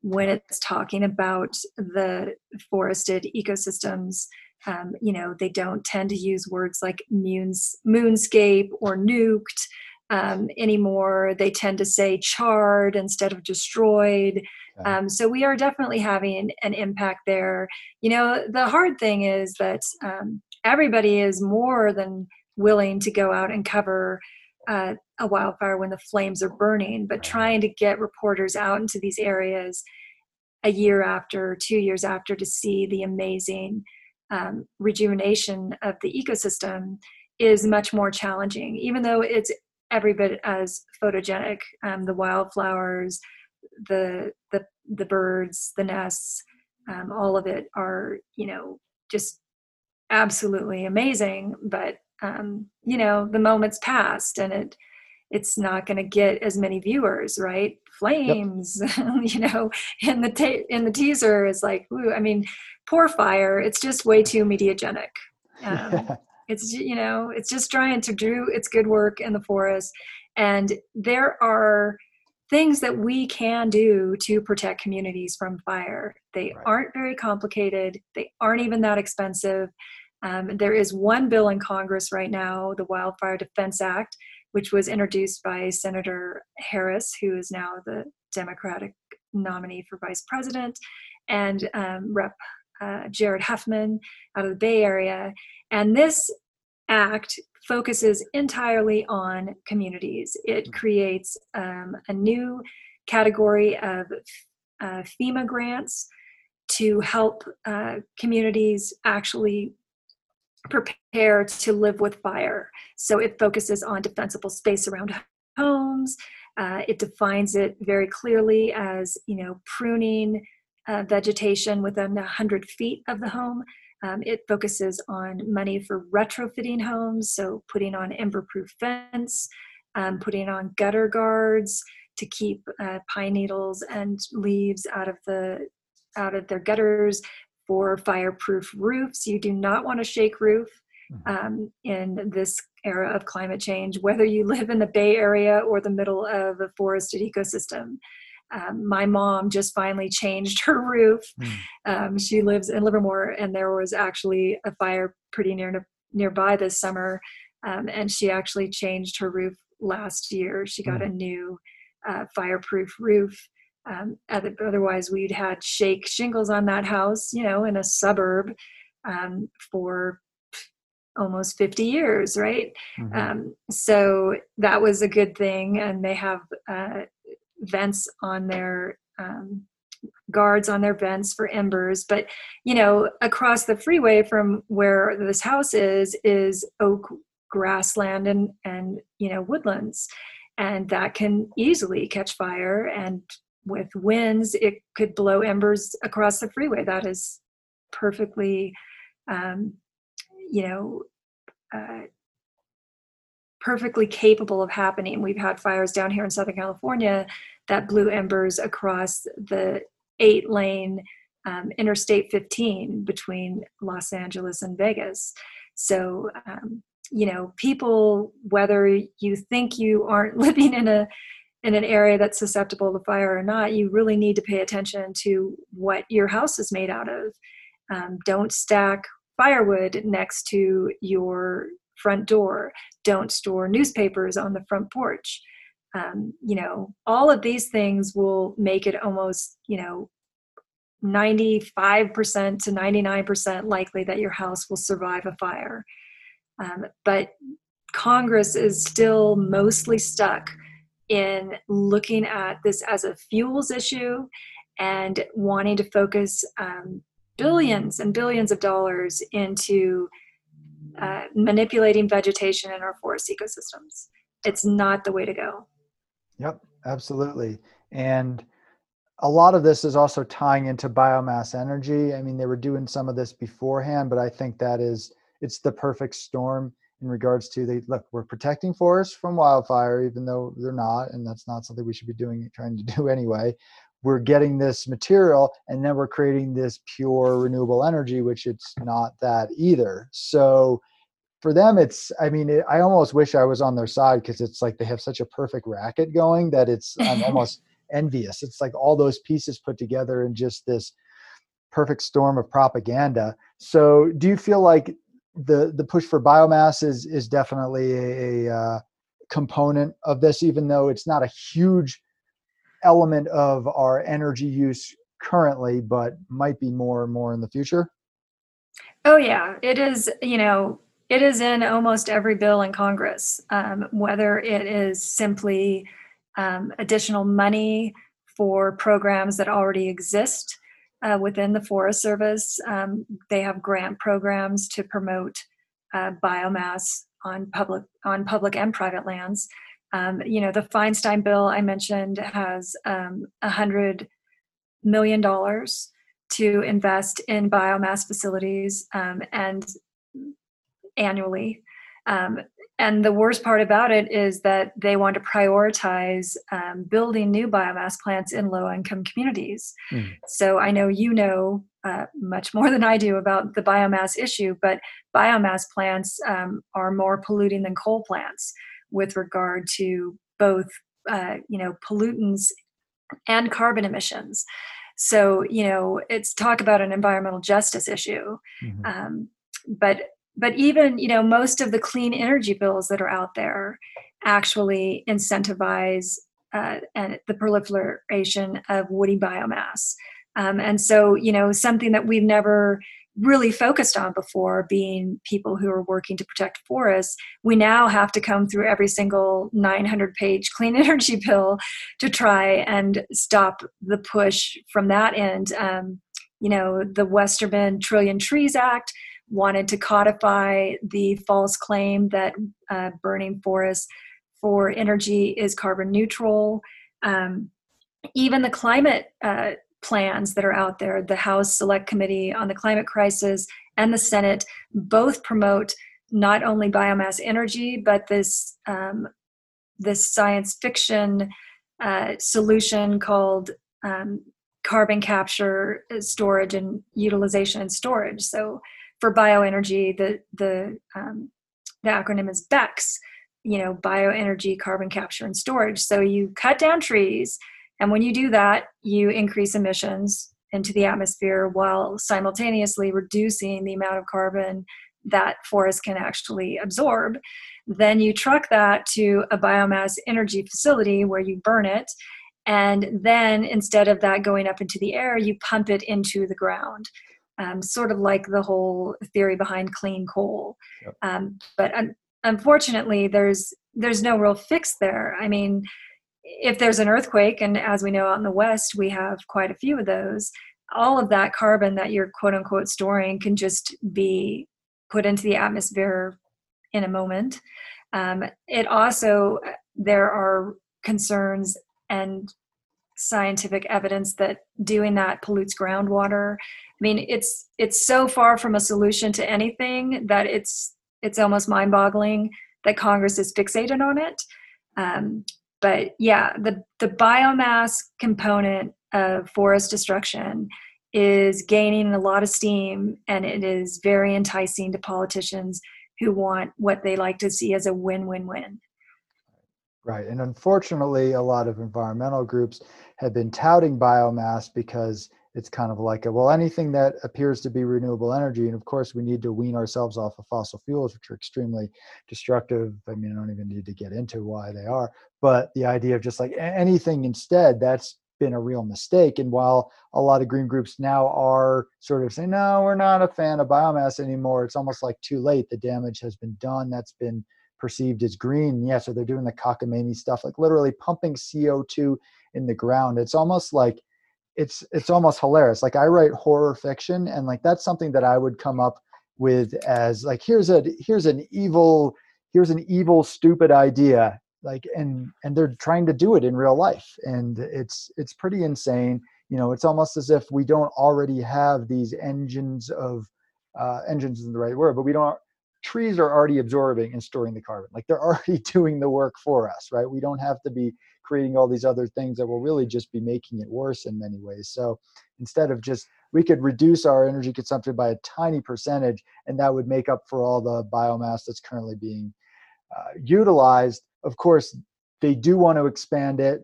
when it's talking about the forested ecosystems. Um, you know, they don't tend to use words like moons, moonscape or nuked um, anymore. They tend to say charred instead of destroyed. Um, so we are definitely having an impact there. You know, the hard thing is that um, everybody is more than willing to go out and cover uh, a wildfire when the flames are burning, but trying to get reporters out into these areas a year after, two years after to see the amazing um, rejuvenation of the ecosystem is much more challenging, even though it's every bit as photogenic. Um, the wildflowers, the the the birds, the nests, um, all of it are you know just absolutely amazing. But um, you know the moment's passed, and it it's not going to get as many viewers, right? Flames, yep. [laughs] you know, in the ta- in the teaser is like, ooh, I mean, poor fire. It's just way too mediagenic. [laughs] Um, it's you know, it's just trying to do its good work in the forest, and there are things that we can do to protect communities from fire. They right. aren't very complicated. They aren't even that expensive. Um, there is one bill in Congress right now, the Wildfire Defense Act, which was introduced by Senator Harris, who is now the Democratic nominee for vice president, and um, Rep. Uh, Jared Huffman out of the Bay Area. And this act focuses entirely on communities. It mm. creates um, a new category of uh, FEMA grants to help uh, communities actually prepare to live with fire. So it focuses on defensible space around homes. Uh, it defines it very clearly as you know pruning uh, vegetation within 100 feet of the home. Um, it focuses on money for retrofitting homes, so putting on ember-proof fence, um, putting on gutter guards to keep uh, pine needles and leaves out of the out of their gutters, for fireproof roofs. You do not want a shake roof mm-hmm. um, in this era of climate change, whether you live in the Bay Area or the middle of a forested ecosystem. Um, my mom just finally changed her roof. Mm. Um, she lives in Livermore, and there was actually a fire pretty near nearby this summer, um, and she actually changed her roof last year. She got mm. a new uh, fireproof roof um, otherwise, we'd had shake shingles on that house, you know, in a suburb um, for almost 50 years, right? Mm-hmm. Um, so that was a good thing. And they have uh, vents on their um, guards on their vents for embers. But, you know, across the freeway from where this house is, is oak grassland and, and you know, woodlands. And that can easily catch fire and with winds, it could blow embers across the freeway. That is perfectly, um, you know, uh, perfectly capable of happening. We've had fires down here in Southern California that blew embers across the eight lane um, Interstate 15 between Los Angeles and Vegas. So, um, you know, people, whether you think you aren't [laughs] living in a in an area that's susceptible to fire or not, you really need to pay attention to what your house is made out of. Um, don't stack firewood next to your front door. Don't store newspapers on the front porch. Um, you know, all of these things will make it almost, you know, 95% to 99% likely that your house will survive a fire. Um, but Congress is still mostly stuck in looking at this as a fuels issue and wanting to focus um, billions and billions of dollars into uh, manipulating vegetation in our forest ecosystems. It's not the way to go. Yep, absolutely. And a lot of this is also tying into biomass energy. I mean, they were doing some of this beforehand, but I think that is it's the perfect storm in regards to they look we're protecting forests from wildfire even though they're not and that's not something we should be doing trying to [laughs] do anyway we're getting this material and then we're creating this pure renewable energy which it's not that either. So for them it's i mean it, i almost wish i was on their side because it's like they have such a perfect racket going that it's i'm [laughs] almost envious. It's like all those pieces put together in just this perfect storm of propaganda. So do you feel like the the push for biomass is is definitely a, a uh, component of this, even though it's not a huge element of our energy use currently, but might be more and more in the future. Oh yeah, it is. You know, it is in almost every bill in Congress, um, whether it is simply um, additional money for programs that already exist uh, within the Forest Service. Um, they have grant programs to promote uh, biomass on public on public and private lands. Um, you know, the Feinstein bill I mentioned has um, a hundred million dollars to invest in biomass facilities um, and annually. Um, and the worst part about it is that they want to prioritize um, building new biomass plants in low income communities. Mm. So I know you know uh, much more than I do about the biomass issue, but biomass plants um, are more polluting than coal plants with regard to both, uh, you know, pollutants and carbon emissions. So you know, it's talk about an environmental justice issue. Mm-hmm. Um, but but even you know most of the clean energy bills that are out there actually incentivize uh, and the proliferation of woody biomass um, and so you know something that we've never really focused on before being people who are working to protect forests we now have to come through every single 900 page [laughs] clean energy bill to try and stop the push from that end um, you know the westerman trillion trees act wanted to codify the false claim that uh, burning forests for energy is carbon neutral. Um, even the climate uh, plans that are out there, the House Select Committee on the Climate Crisis and the Senate both promote not only biomass energy, but this um, this science fiction uh, solution called um, carbon capture, storage, and utilization and storage. So for bioenergy, the the um, the acronym is BECCS. You know, bioenergy, carbon capture, and storage. So you cut down trees, and when you do that, you increase emissions into the atmosphere while simultaneously reducing the amount of carbon that forests can actually absorb. Then you truck that to a biomass energy facility where you burn it. And then instead of that going up into the air, you pump it into the ground um, sort of like the whole theory behind clean coal. Yep. Um, but un- unfortunately, there's there's no real fix there. I mean, if there's an earthquake, and as we know out in the West, we have quite a few of those. All of that carbon that you're quote unquote storing can just be put into the atmosphere in a moment. Um, it also there are concerns and scientific evidence that doing that pollutes groundwater. I mean, it's it's so far from a solution to anything that it's it's almost mind-boggling that Congress is fixated on it. Um, but yeah, the the biomass component of forest destruction is gaining a lot of steam, and it is very enticing to politicians who want what they like to see as a win-win-win. Right. And unfortunately, a lot of environmental groups have been touting biomass because it's kind of like a, well, anything that appears to be renewable energy. And of course, we need to wean ourselves off of fossil fuels, which are extremely destructive. I mean, I don't even need to get into why they are. But the idea of just like anything instead, that's been a real mistake. And while a lot of green groups now are sort of saying, no, we're not a fan of biomass anymore, it's almost like too late. The damage has been done. That's been perceived as green. Yeah, so they're doing the cockamamie stuff, like literally pumping CO2 in the ground. It's almost like it's it's almost hilarious. Like I write horror fiction, and like that's something that I would come up with as like here's a here's an evil here's an evil stupid idea like and and they're trying to do it in real life and it's it's pretty insane you know it's almost as if we don't already have these engines of uh, engines is the right word but we don't trees are already absorbing and storing the carbon. Like they're [laughs] already doing the work for us, right? We don't have to be creating all these other things that will really just be making it worse in many ways. So instead of just, we could reduce our energy consumption by a tiny percentage, and that would make up for all the biomass that's currently being uh, utilized. Of course, they do want to expand it.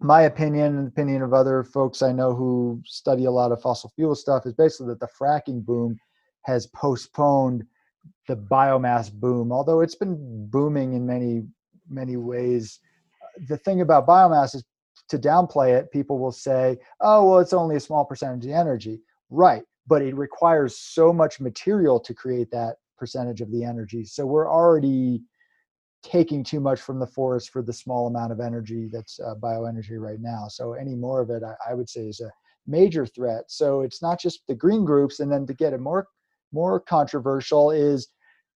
My opinion and the opinion of other folks I know who study a lot of fossil fuel stuff is basically that the fracking boom has postponed the biomass boom, although it's been booming in many many ways. The thing about biomass is to downplay it, people will say, "Oh, well, it's only a small percentage of the energy." Right, but it requires so much material to create that percentage of the energy. So we're already taking too much from the forest for the small amount of energy that's uh, bioenergy right now. So any more of it, I, I would say, is a major threat. So it's not just the green groups. And then to get it more more controversial is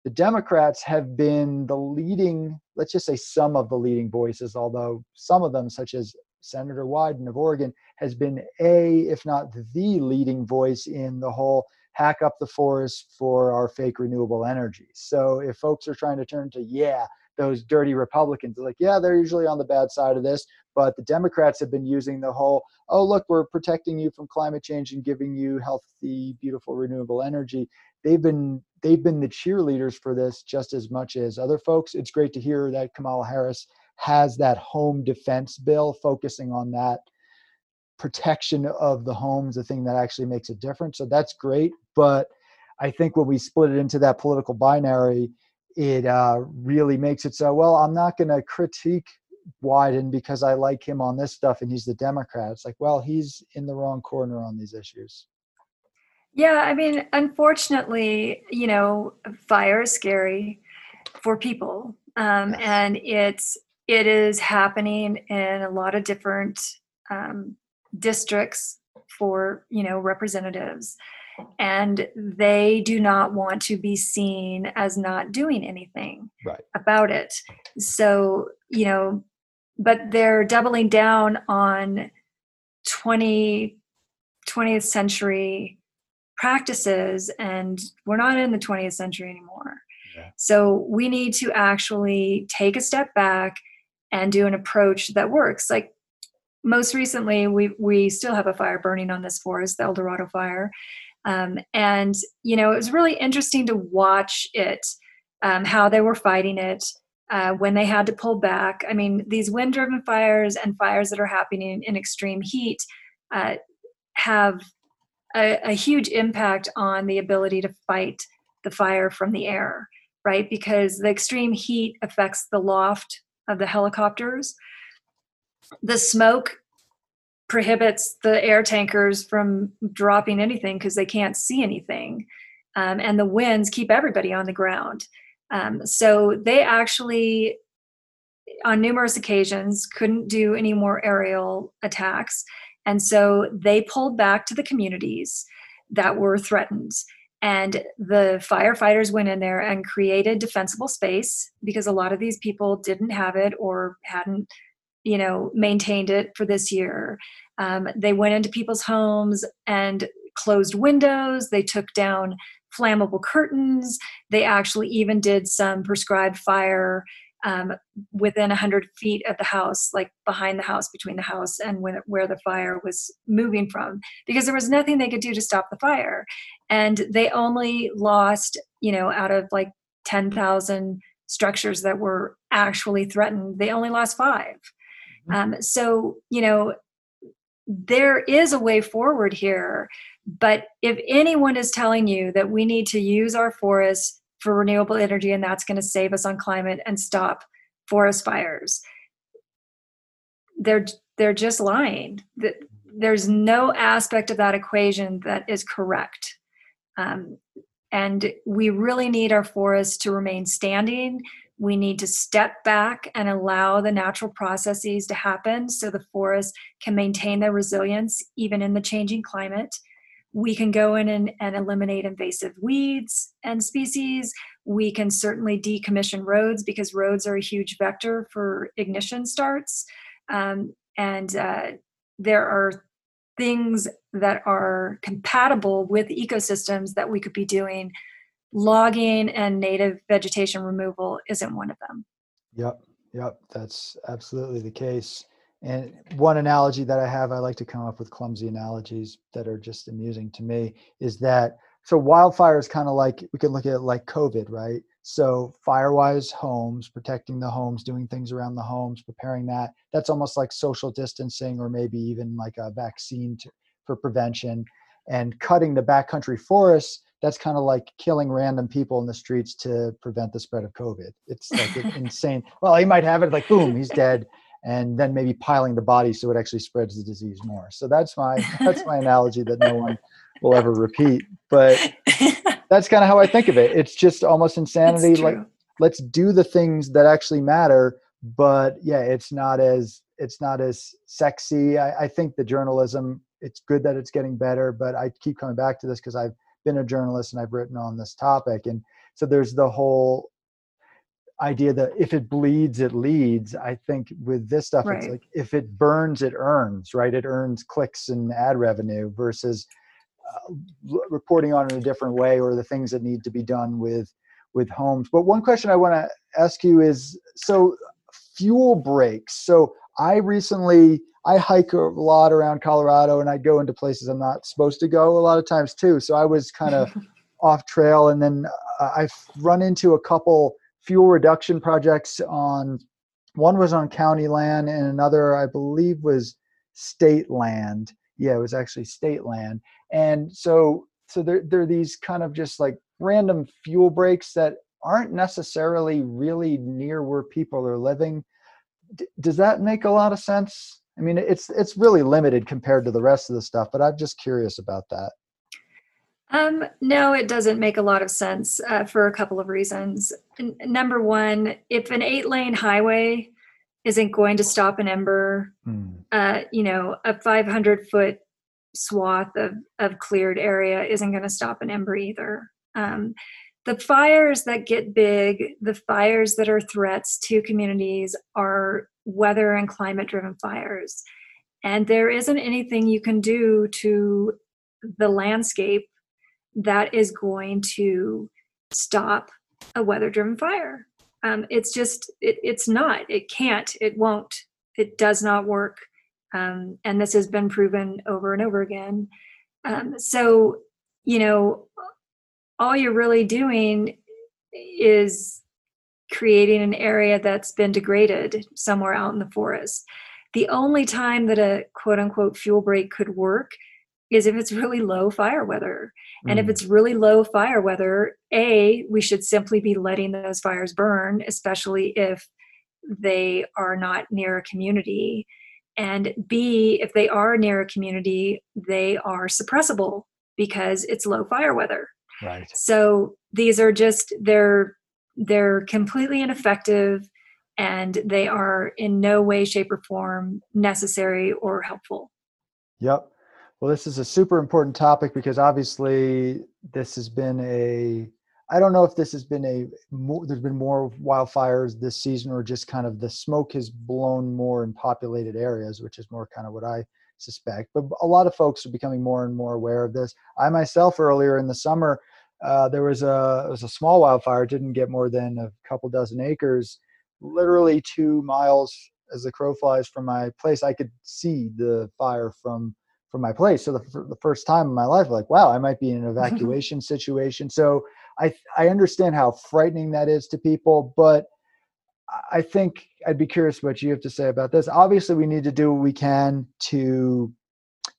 the Democrats have been the leading, let's just say some of the leading voices, although some of them, such as Senator Wyden of Oregon, has been a, if not the leading voice in the whole hack up the forest for our fake renewable energy. So if folks are trying to turn to, yeah, those dirty Republicans. Like, yeah, they're usually on the bad side of this, but the Democrats have been using the whole, oh, look, we're protecting you from climate change and giving you healthy, beautiful, renewable energy. They've been they've been the cheerleaders for this just as much as other folks. It's great to hear that Kamala Harris has that home defense bill focusing on that protection of the homes, the thing that actually makes a difference. So that's great. But I think when we split it into that political binary, it uh, really makes it so well i'm not going to critique wyden because i like him on this stuff and he's the democrat it's like well he's in the wrong corner on these issues yeah i mean unfortunately you know fire is scary for people um, yes. and it's it is happening in a lot of different um, districts for you know representatives and they do not want to be seen as not doing anything right. about it. So, you know, but they're doubling down on 20, 20th century practices, and we're not in the 20th century anymore. Yeah. So we need to actually take a step back and do an approach that works. Like most recently, we we still have a fire burning on this forest, the El Dorado fire, um, and, you know, it was really interesting to watch it, um, how they were fighting it, uh, when they had to pull back. I mean, these wind driven fires and fires that are happening in extreme heat uh, have a, a huge impact on the ability to fight the fire from the air, right? Because the extreme heat affects the loft of the helicopters. The smoke prohibits the air tankers from dropping anything because they can't see anything. Um, and the winds keep everybody on the ground. Um, so they actually, on numerous occasions, couldn't do any more aerial attacks. And so they pulled back to the communities that were threatened. And the firefighters went in there and created defensible space because a lot of these people didn't have it or hadn't you know maintained it for this year. Um, they went into people's homes and closed windows. They took down flammable curtains. They actually even did some prescribed fire um, within 100 feet of the house like behind the house between the house and when, where the fire was moving from because there was nothing they could do to stop the fire and they only lost you know out of like 10,000 structures that were actually threatened they only lost 5 Mm-hmm. Um, so, you know, there is a way forward here. But if anyone is telling you that we need to use our forests for renewable energy and that's going to save us on climate and stop forest fires, they're they're just lying. There's no aspect of that equation that is correct. Um, and we really need our forests to remain standing we need to step back and allow the natural processes to happen so the forests can maintain their resilience even in the changing climate. We can go in and, and eliminate invasive weeds and species. We can certainly decommission roads because roads are a huge vector for ignition starts. Um, and uh, there are things that are compatible with ecosystems that we could be doing logging and native vegetation removal isn't one of them. Yep, yep, that's absolutely the case. And one analogy that I have, I like to come up with clumsy analogies that are just amusing to me, is that so wildfire is kind of like we can look at it like COVID, right? So firewise homes, protecting the homes, doing things around the homes, preparing that. That's almost like social distancing or maybe even like a vaccine to, for prevention. And cutting the backcountry forests that's kind of like killing random people in the streets to prevent the spread of COVID. It's like [laughs] insane. Well, he might have it like boom, he's dead, and then maybe piling the body so it actually spreads the disease more. So that's my that's my analogy that no one will ever repeat. But [laughs] that's kind of how I think of it. It's just almost insanity. Like let's do the things that actually matter. But yeah, it's not as it's not as sexy. I, I think the journalism it's good that it's getting better, but I keep coming back to this because I've been a journalist and I've written on this topic. And so there's the whole idea that if it bleeds, it leads. I think with this stuff, right. it's like if it burns, it earns, right? It earns clicks and ad revenue versus uh, reporting on it a different way or the things that need to be done with with homes. But one question I want to ask you is so fuel breaks. So I recently I hike a lot around Colorado and I go into places I'm not supposed to go a lot of times too. So I was kind of [laughs] off trail and then uh, I've run into a couple fuel reduction projects on one was on county land and another I believe was state land. Yeah, it was actually state land. And so so there there are these kind of just like random fuel breaks that aren't necessarily really near where people are living. D- does that make a lot of sense? I mean, it's it's really limited compared to the rest of the stuff, but I'm just curious about that. Um, no, it doesn't make a lot of sense uh, for a couple of reasons. N- number one, if an eight lane highway isn't going to stop an ember, mm. uh, you know, a 500 foot swath of, of cleared area isn't going to stop an ember either. Um, the fires that get big, the fires that are threats to communities are weather and climate driven fires. And there isn't anything you can do to the landscape that is going to stop a weather driven fire. Um, it's just, it, it's not, it can't, it won't, it does not work. Um, and this has been proven over and over again. Um, so, you know, all you're really doing is creating an area that's been degraded somewhere out in the forest. The only time that a quote unquote fuel break could work is if it's really low fire weather. And mm. if it's really low fire weather, A, we should simply be letting those fires burn, especially if they are not near a community. And B, if they are near a community, they are suppressible because it's low fire weather. Right. So these are just they're they're completely ineffective and they are in no way shape or form necessary or helpful. Yep. Well, this is a super important topic because obviously this has been a I don't know if this has been a there's been more wildfires this season or just kind of the smoke has blown more in populated areas, which is more kind of what I suspect. But a lot of folks are becoming more and more aware of this. I myself earlier in the summer, uh, there was a was a small wildfire, didn't get more than a couple dozen acres, literally two miles as the crow flies from my place. I could see the fire from from my place. So the, for the first time in my life, like, wow, I might be in an [laughs] mm-hmm. evacuation situation. So I I understand how frightening that is to people, but I think I'd be curious what you have to say about this. Obviously, we need to do what we can to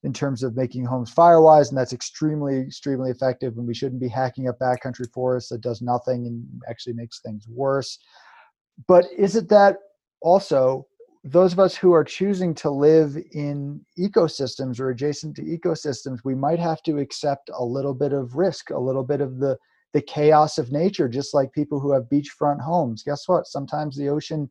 in terms of making homes firewise, and that's extremely, extremely effective. And we shouldn't be hacking up backcountry forests that does nothing and actually makes things worse. But is it that also those of us who are choosing to live in ecosystems or adjacent to ecosystems, we might have to accept a little bit of risk, a little bit of the the chaos of nature, just like people who have beachfront homes. Guess what? Sometimes the ocean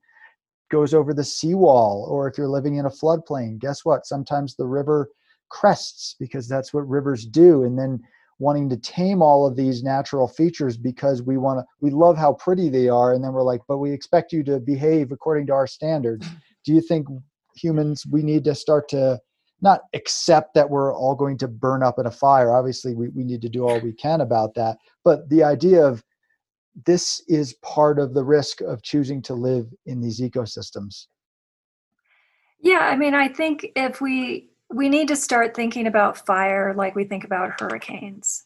goes over the seawall, or if you're living in a floodplain, guess what? Sometimes the river crests because that's what rivers do. And then wanting to tame all of these natural features because we want to, we love how pretty they are. And then we're like, but we expect you to behave according to our standards. [laughs] Do you think humans, we need to start to not accept that we're all going to burn up in a fire. Obviously, we, we need to do all we can about that. But the idea of this is part of the risk of choosing to live in these ecosystems. Yeah, I mean, I think if we we need to start thinking about fire like we think about hurricanes,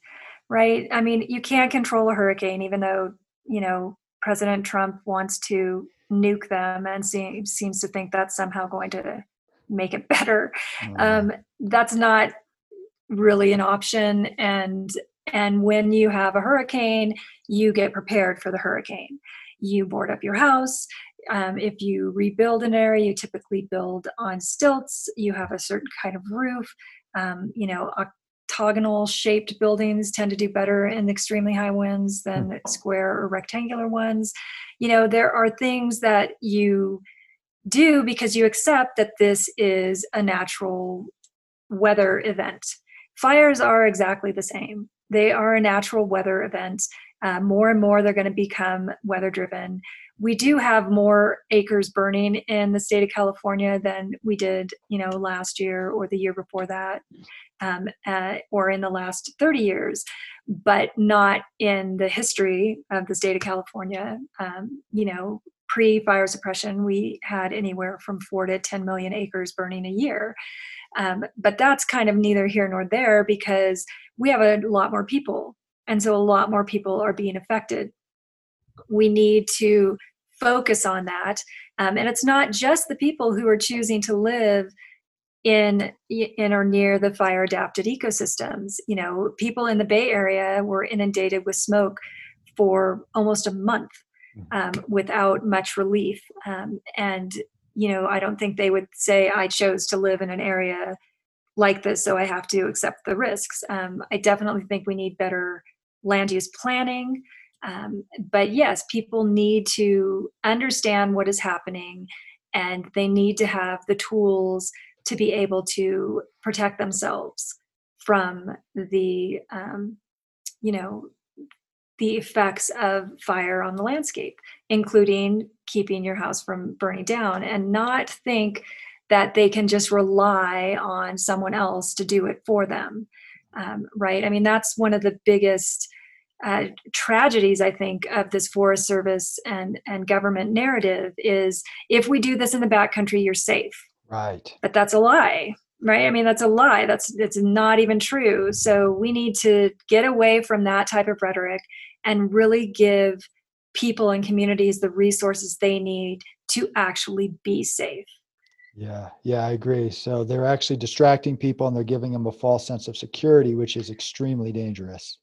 right? I mean, you can't control a hurricane, even though you know President Trump wants to nuke them and seems seems to think that's somehow going to make it [laughs] better. Mm-hmm. Um, that's not really an option. And and when you have a hurricane, you get prepared for the hurricane. You board up your house. Um, if you rebuild an area, you typically build on stilts. You have a certain kind of roof. Um, you know, octagonal shaped buildings tend to do better in extremely high winds than mm-hmm. square or rectangular ones. You know, there are things that you do because you accept that this is a natural weather event. Fires are exactly the same. They are a natural weather event. Uh, more and more, they're going to become weather driven. We do have more acres burning in the state of California than we did, you know, last year or the year before that, um, uh, or in the last 30 years, but not in the history of the state of California. Um, you know, pre fire suppression, we had anywhere from four to 10 million acres burning a year. Um, but that's kind of neither here nor there because we have a lot more people. And so a lot more people are being affected. We need to focus on that. Um, and it's not just the people who are choosing to live in in or near the fire adapted ecosystems you know people in the bay area were inundated with smoke for almost a month hmm. um, without much relief um, and you know i don't think they would say i chose to live in an area like this so i have to accept the risks um, i definitely think we need better land use planning um, but yes people need to understand what is happening and they need to have the tools to be able to protect themselves from the um, you know the effects of fire on the landscape, including keeping your house from burning down, and not think that they can just rely on someone else to do it for them. Um, right? I mean, that's one of the biggest uh, tragedies I think of this Forest Service and and government narrative is if we do this in the backcountry, you're safe. Right. But that's a lie right? I mean that's a lie. That's it's not even true. So we need to get away from that type of rhetoric and really give people and communities the resources they need to actually be safe. Yeah. Yeah i agree. So they're actually distracting people and they're giving them a false sense of security which is extremely dangerous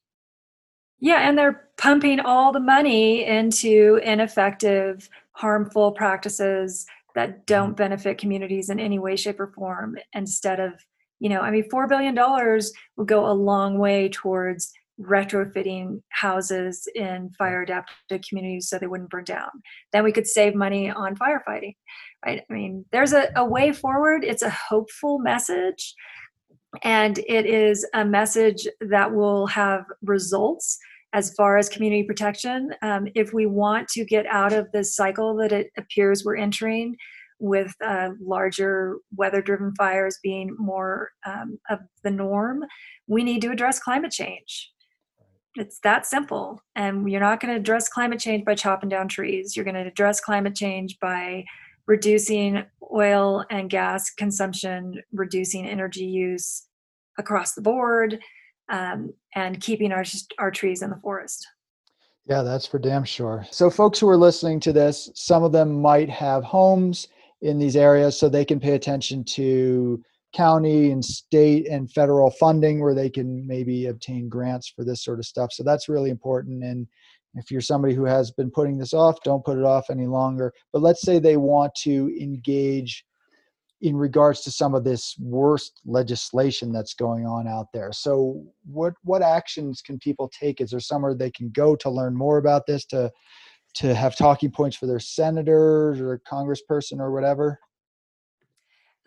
yeah and they're pumping all the money into ineffective harmful practices that don't mm-hmm. benefit communities in any way shape or form instead of you know i mean 4 billion dollars would go a long way towards retrofitting houses in fire adapted communities so they wouldn't burn down. Then we could save money on firefighting right? I mean there's a, a way forward. It's a hopeful message and it is a message that will have results as far as community protection. Um, if we want to get out of this cycle that it appears we're entering with uh, larger weather driven fires being more um, of the norm, we need to address climate change. It's that simple. And you're not going to address climate change by chopping down trees. You're going to address climate change by reducing oil and gas consumption, reducing energy use across the board, um, and keeping our our trees in the forest. Yeah, that's for damn sure. So, folks who are listening to this, some of them might have homes in these areas, so they can pay attention to county and state and federal funding where they can maybe obtain grants for this sort of stuff. So, that's really important. And if you're somebody who has been putting this off, don't put it off any longer. But let's say they want to engage in regards to some of this worst legislation that's going on out there. So what what actions can people take? Is there somewhere they can go to learn more about this to to have talking points for their senators or congressperson or whatever?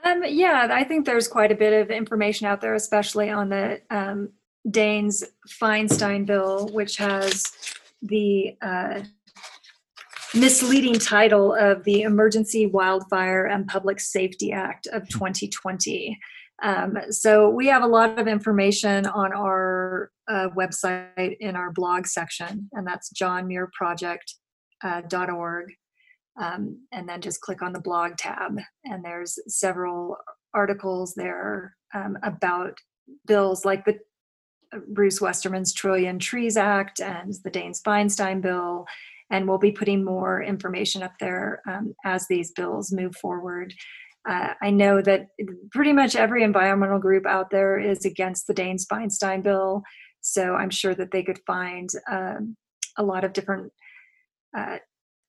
Um, yeah, I think there's quite a bit of information out there, especially on the um, Daines Feinstein bill, which has the uh, misleading title of the Emergency Wildfire and Public Safety Act of 2020. Um, so we have a lot of information on our uh, website in our blog section, and that's johnmuirproject.org. Uh, um, and then just click on the blog tab, and there's several articles there um, about bills like the uh, Bruce Westerman's Trillion Trees Act and the Daines Feinstein bill and we'll be putting more information up there um, as these bills move forward. Uh, I know that pretty much every environmental group out there is against the Daines Feinstein bill, so I'm sure that they could find um, a lot of different uh,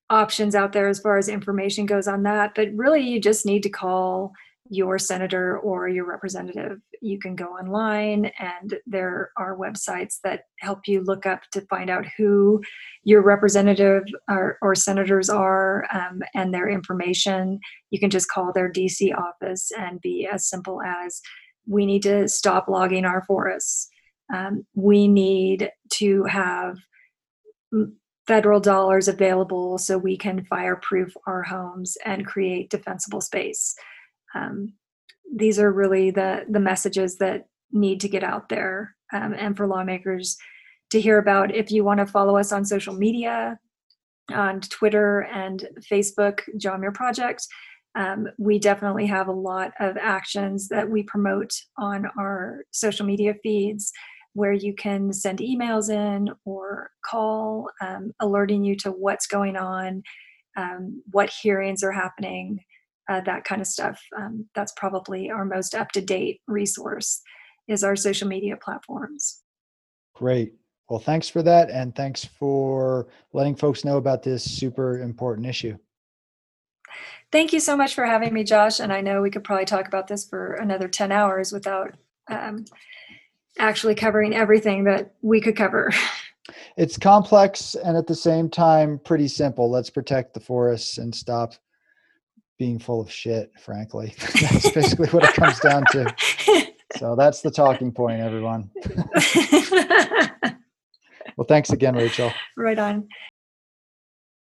options out there as far as information goes on that. But really, you just need to call your senator or your representative. You can go online, and there are websites that help you look up to find out who your representative or, or senators are um, and their information. You can just call their DC office and be as simple as we need to stop logging our forests. Um, we need to have federal dollars available so we can fireproof our homes and create defensible space. Um, these are really the the messages that need to get out there um, and for lawmakers to hear about. If you want to follow us on social media, on Twitter and Facebook, John Muir Project, um, we definitely have a lot of actions that we promote on our social media feeds where you can send emails in or call um, alerting you to what's going on, um, what hearings are happening, uh, that kind of stuff. Um, that's probably our most up to date resource is our social media platforms. Great. Well, thanks for that. And thanks for letting folks know about this super important issue. Thank you so much for having me, Josh. And I know we could probably talk about this for another 10 hours without um, actually covering everything that we could cover. It's complex and at the same time pretty simple. Let's protect the forests and stop being full of shit, frankly. [laughs] that's basically what it comes down to. So that's the talking point, everyone. [laughs] [laughs] well, thanks again, Rachel. Right on.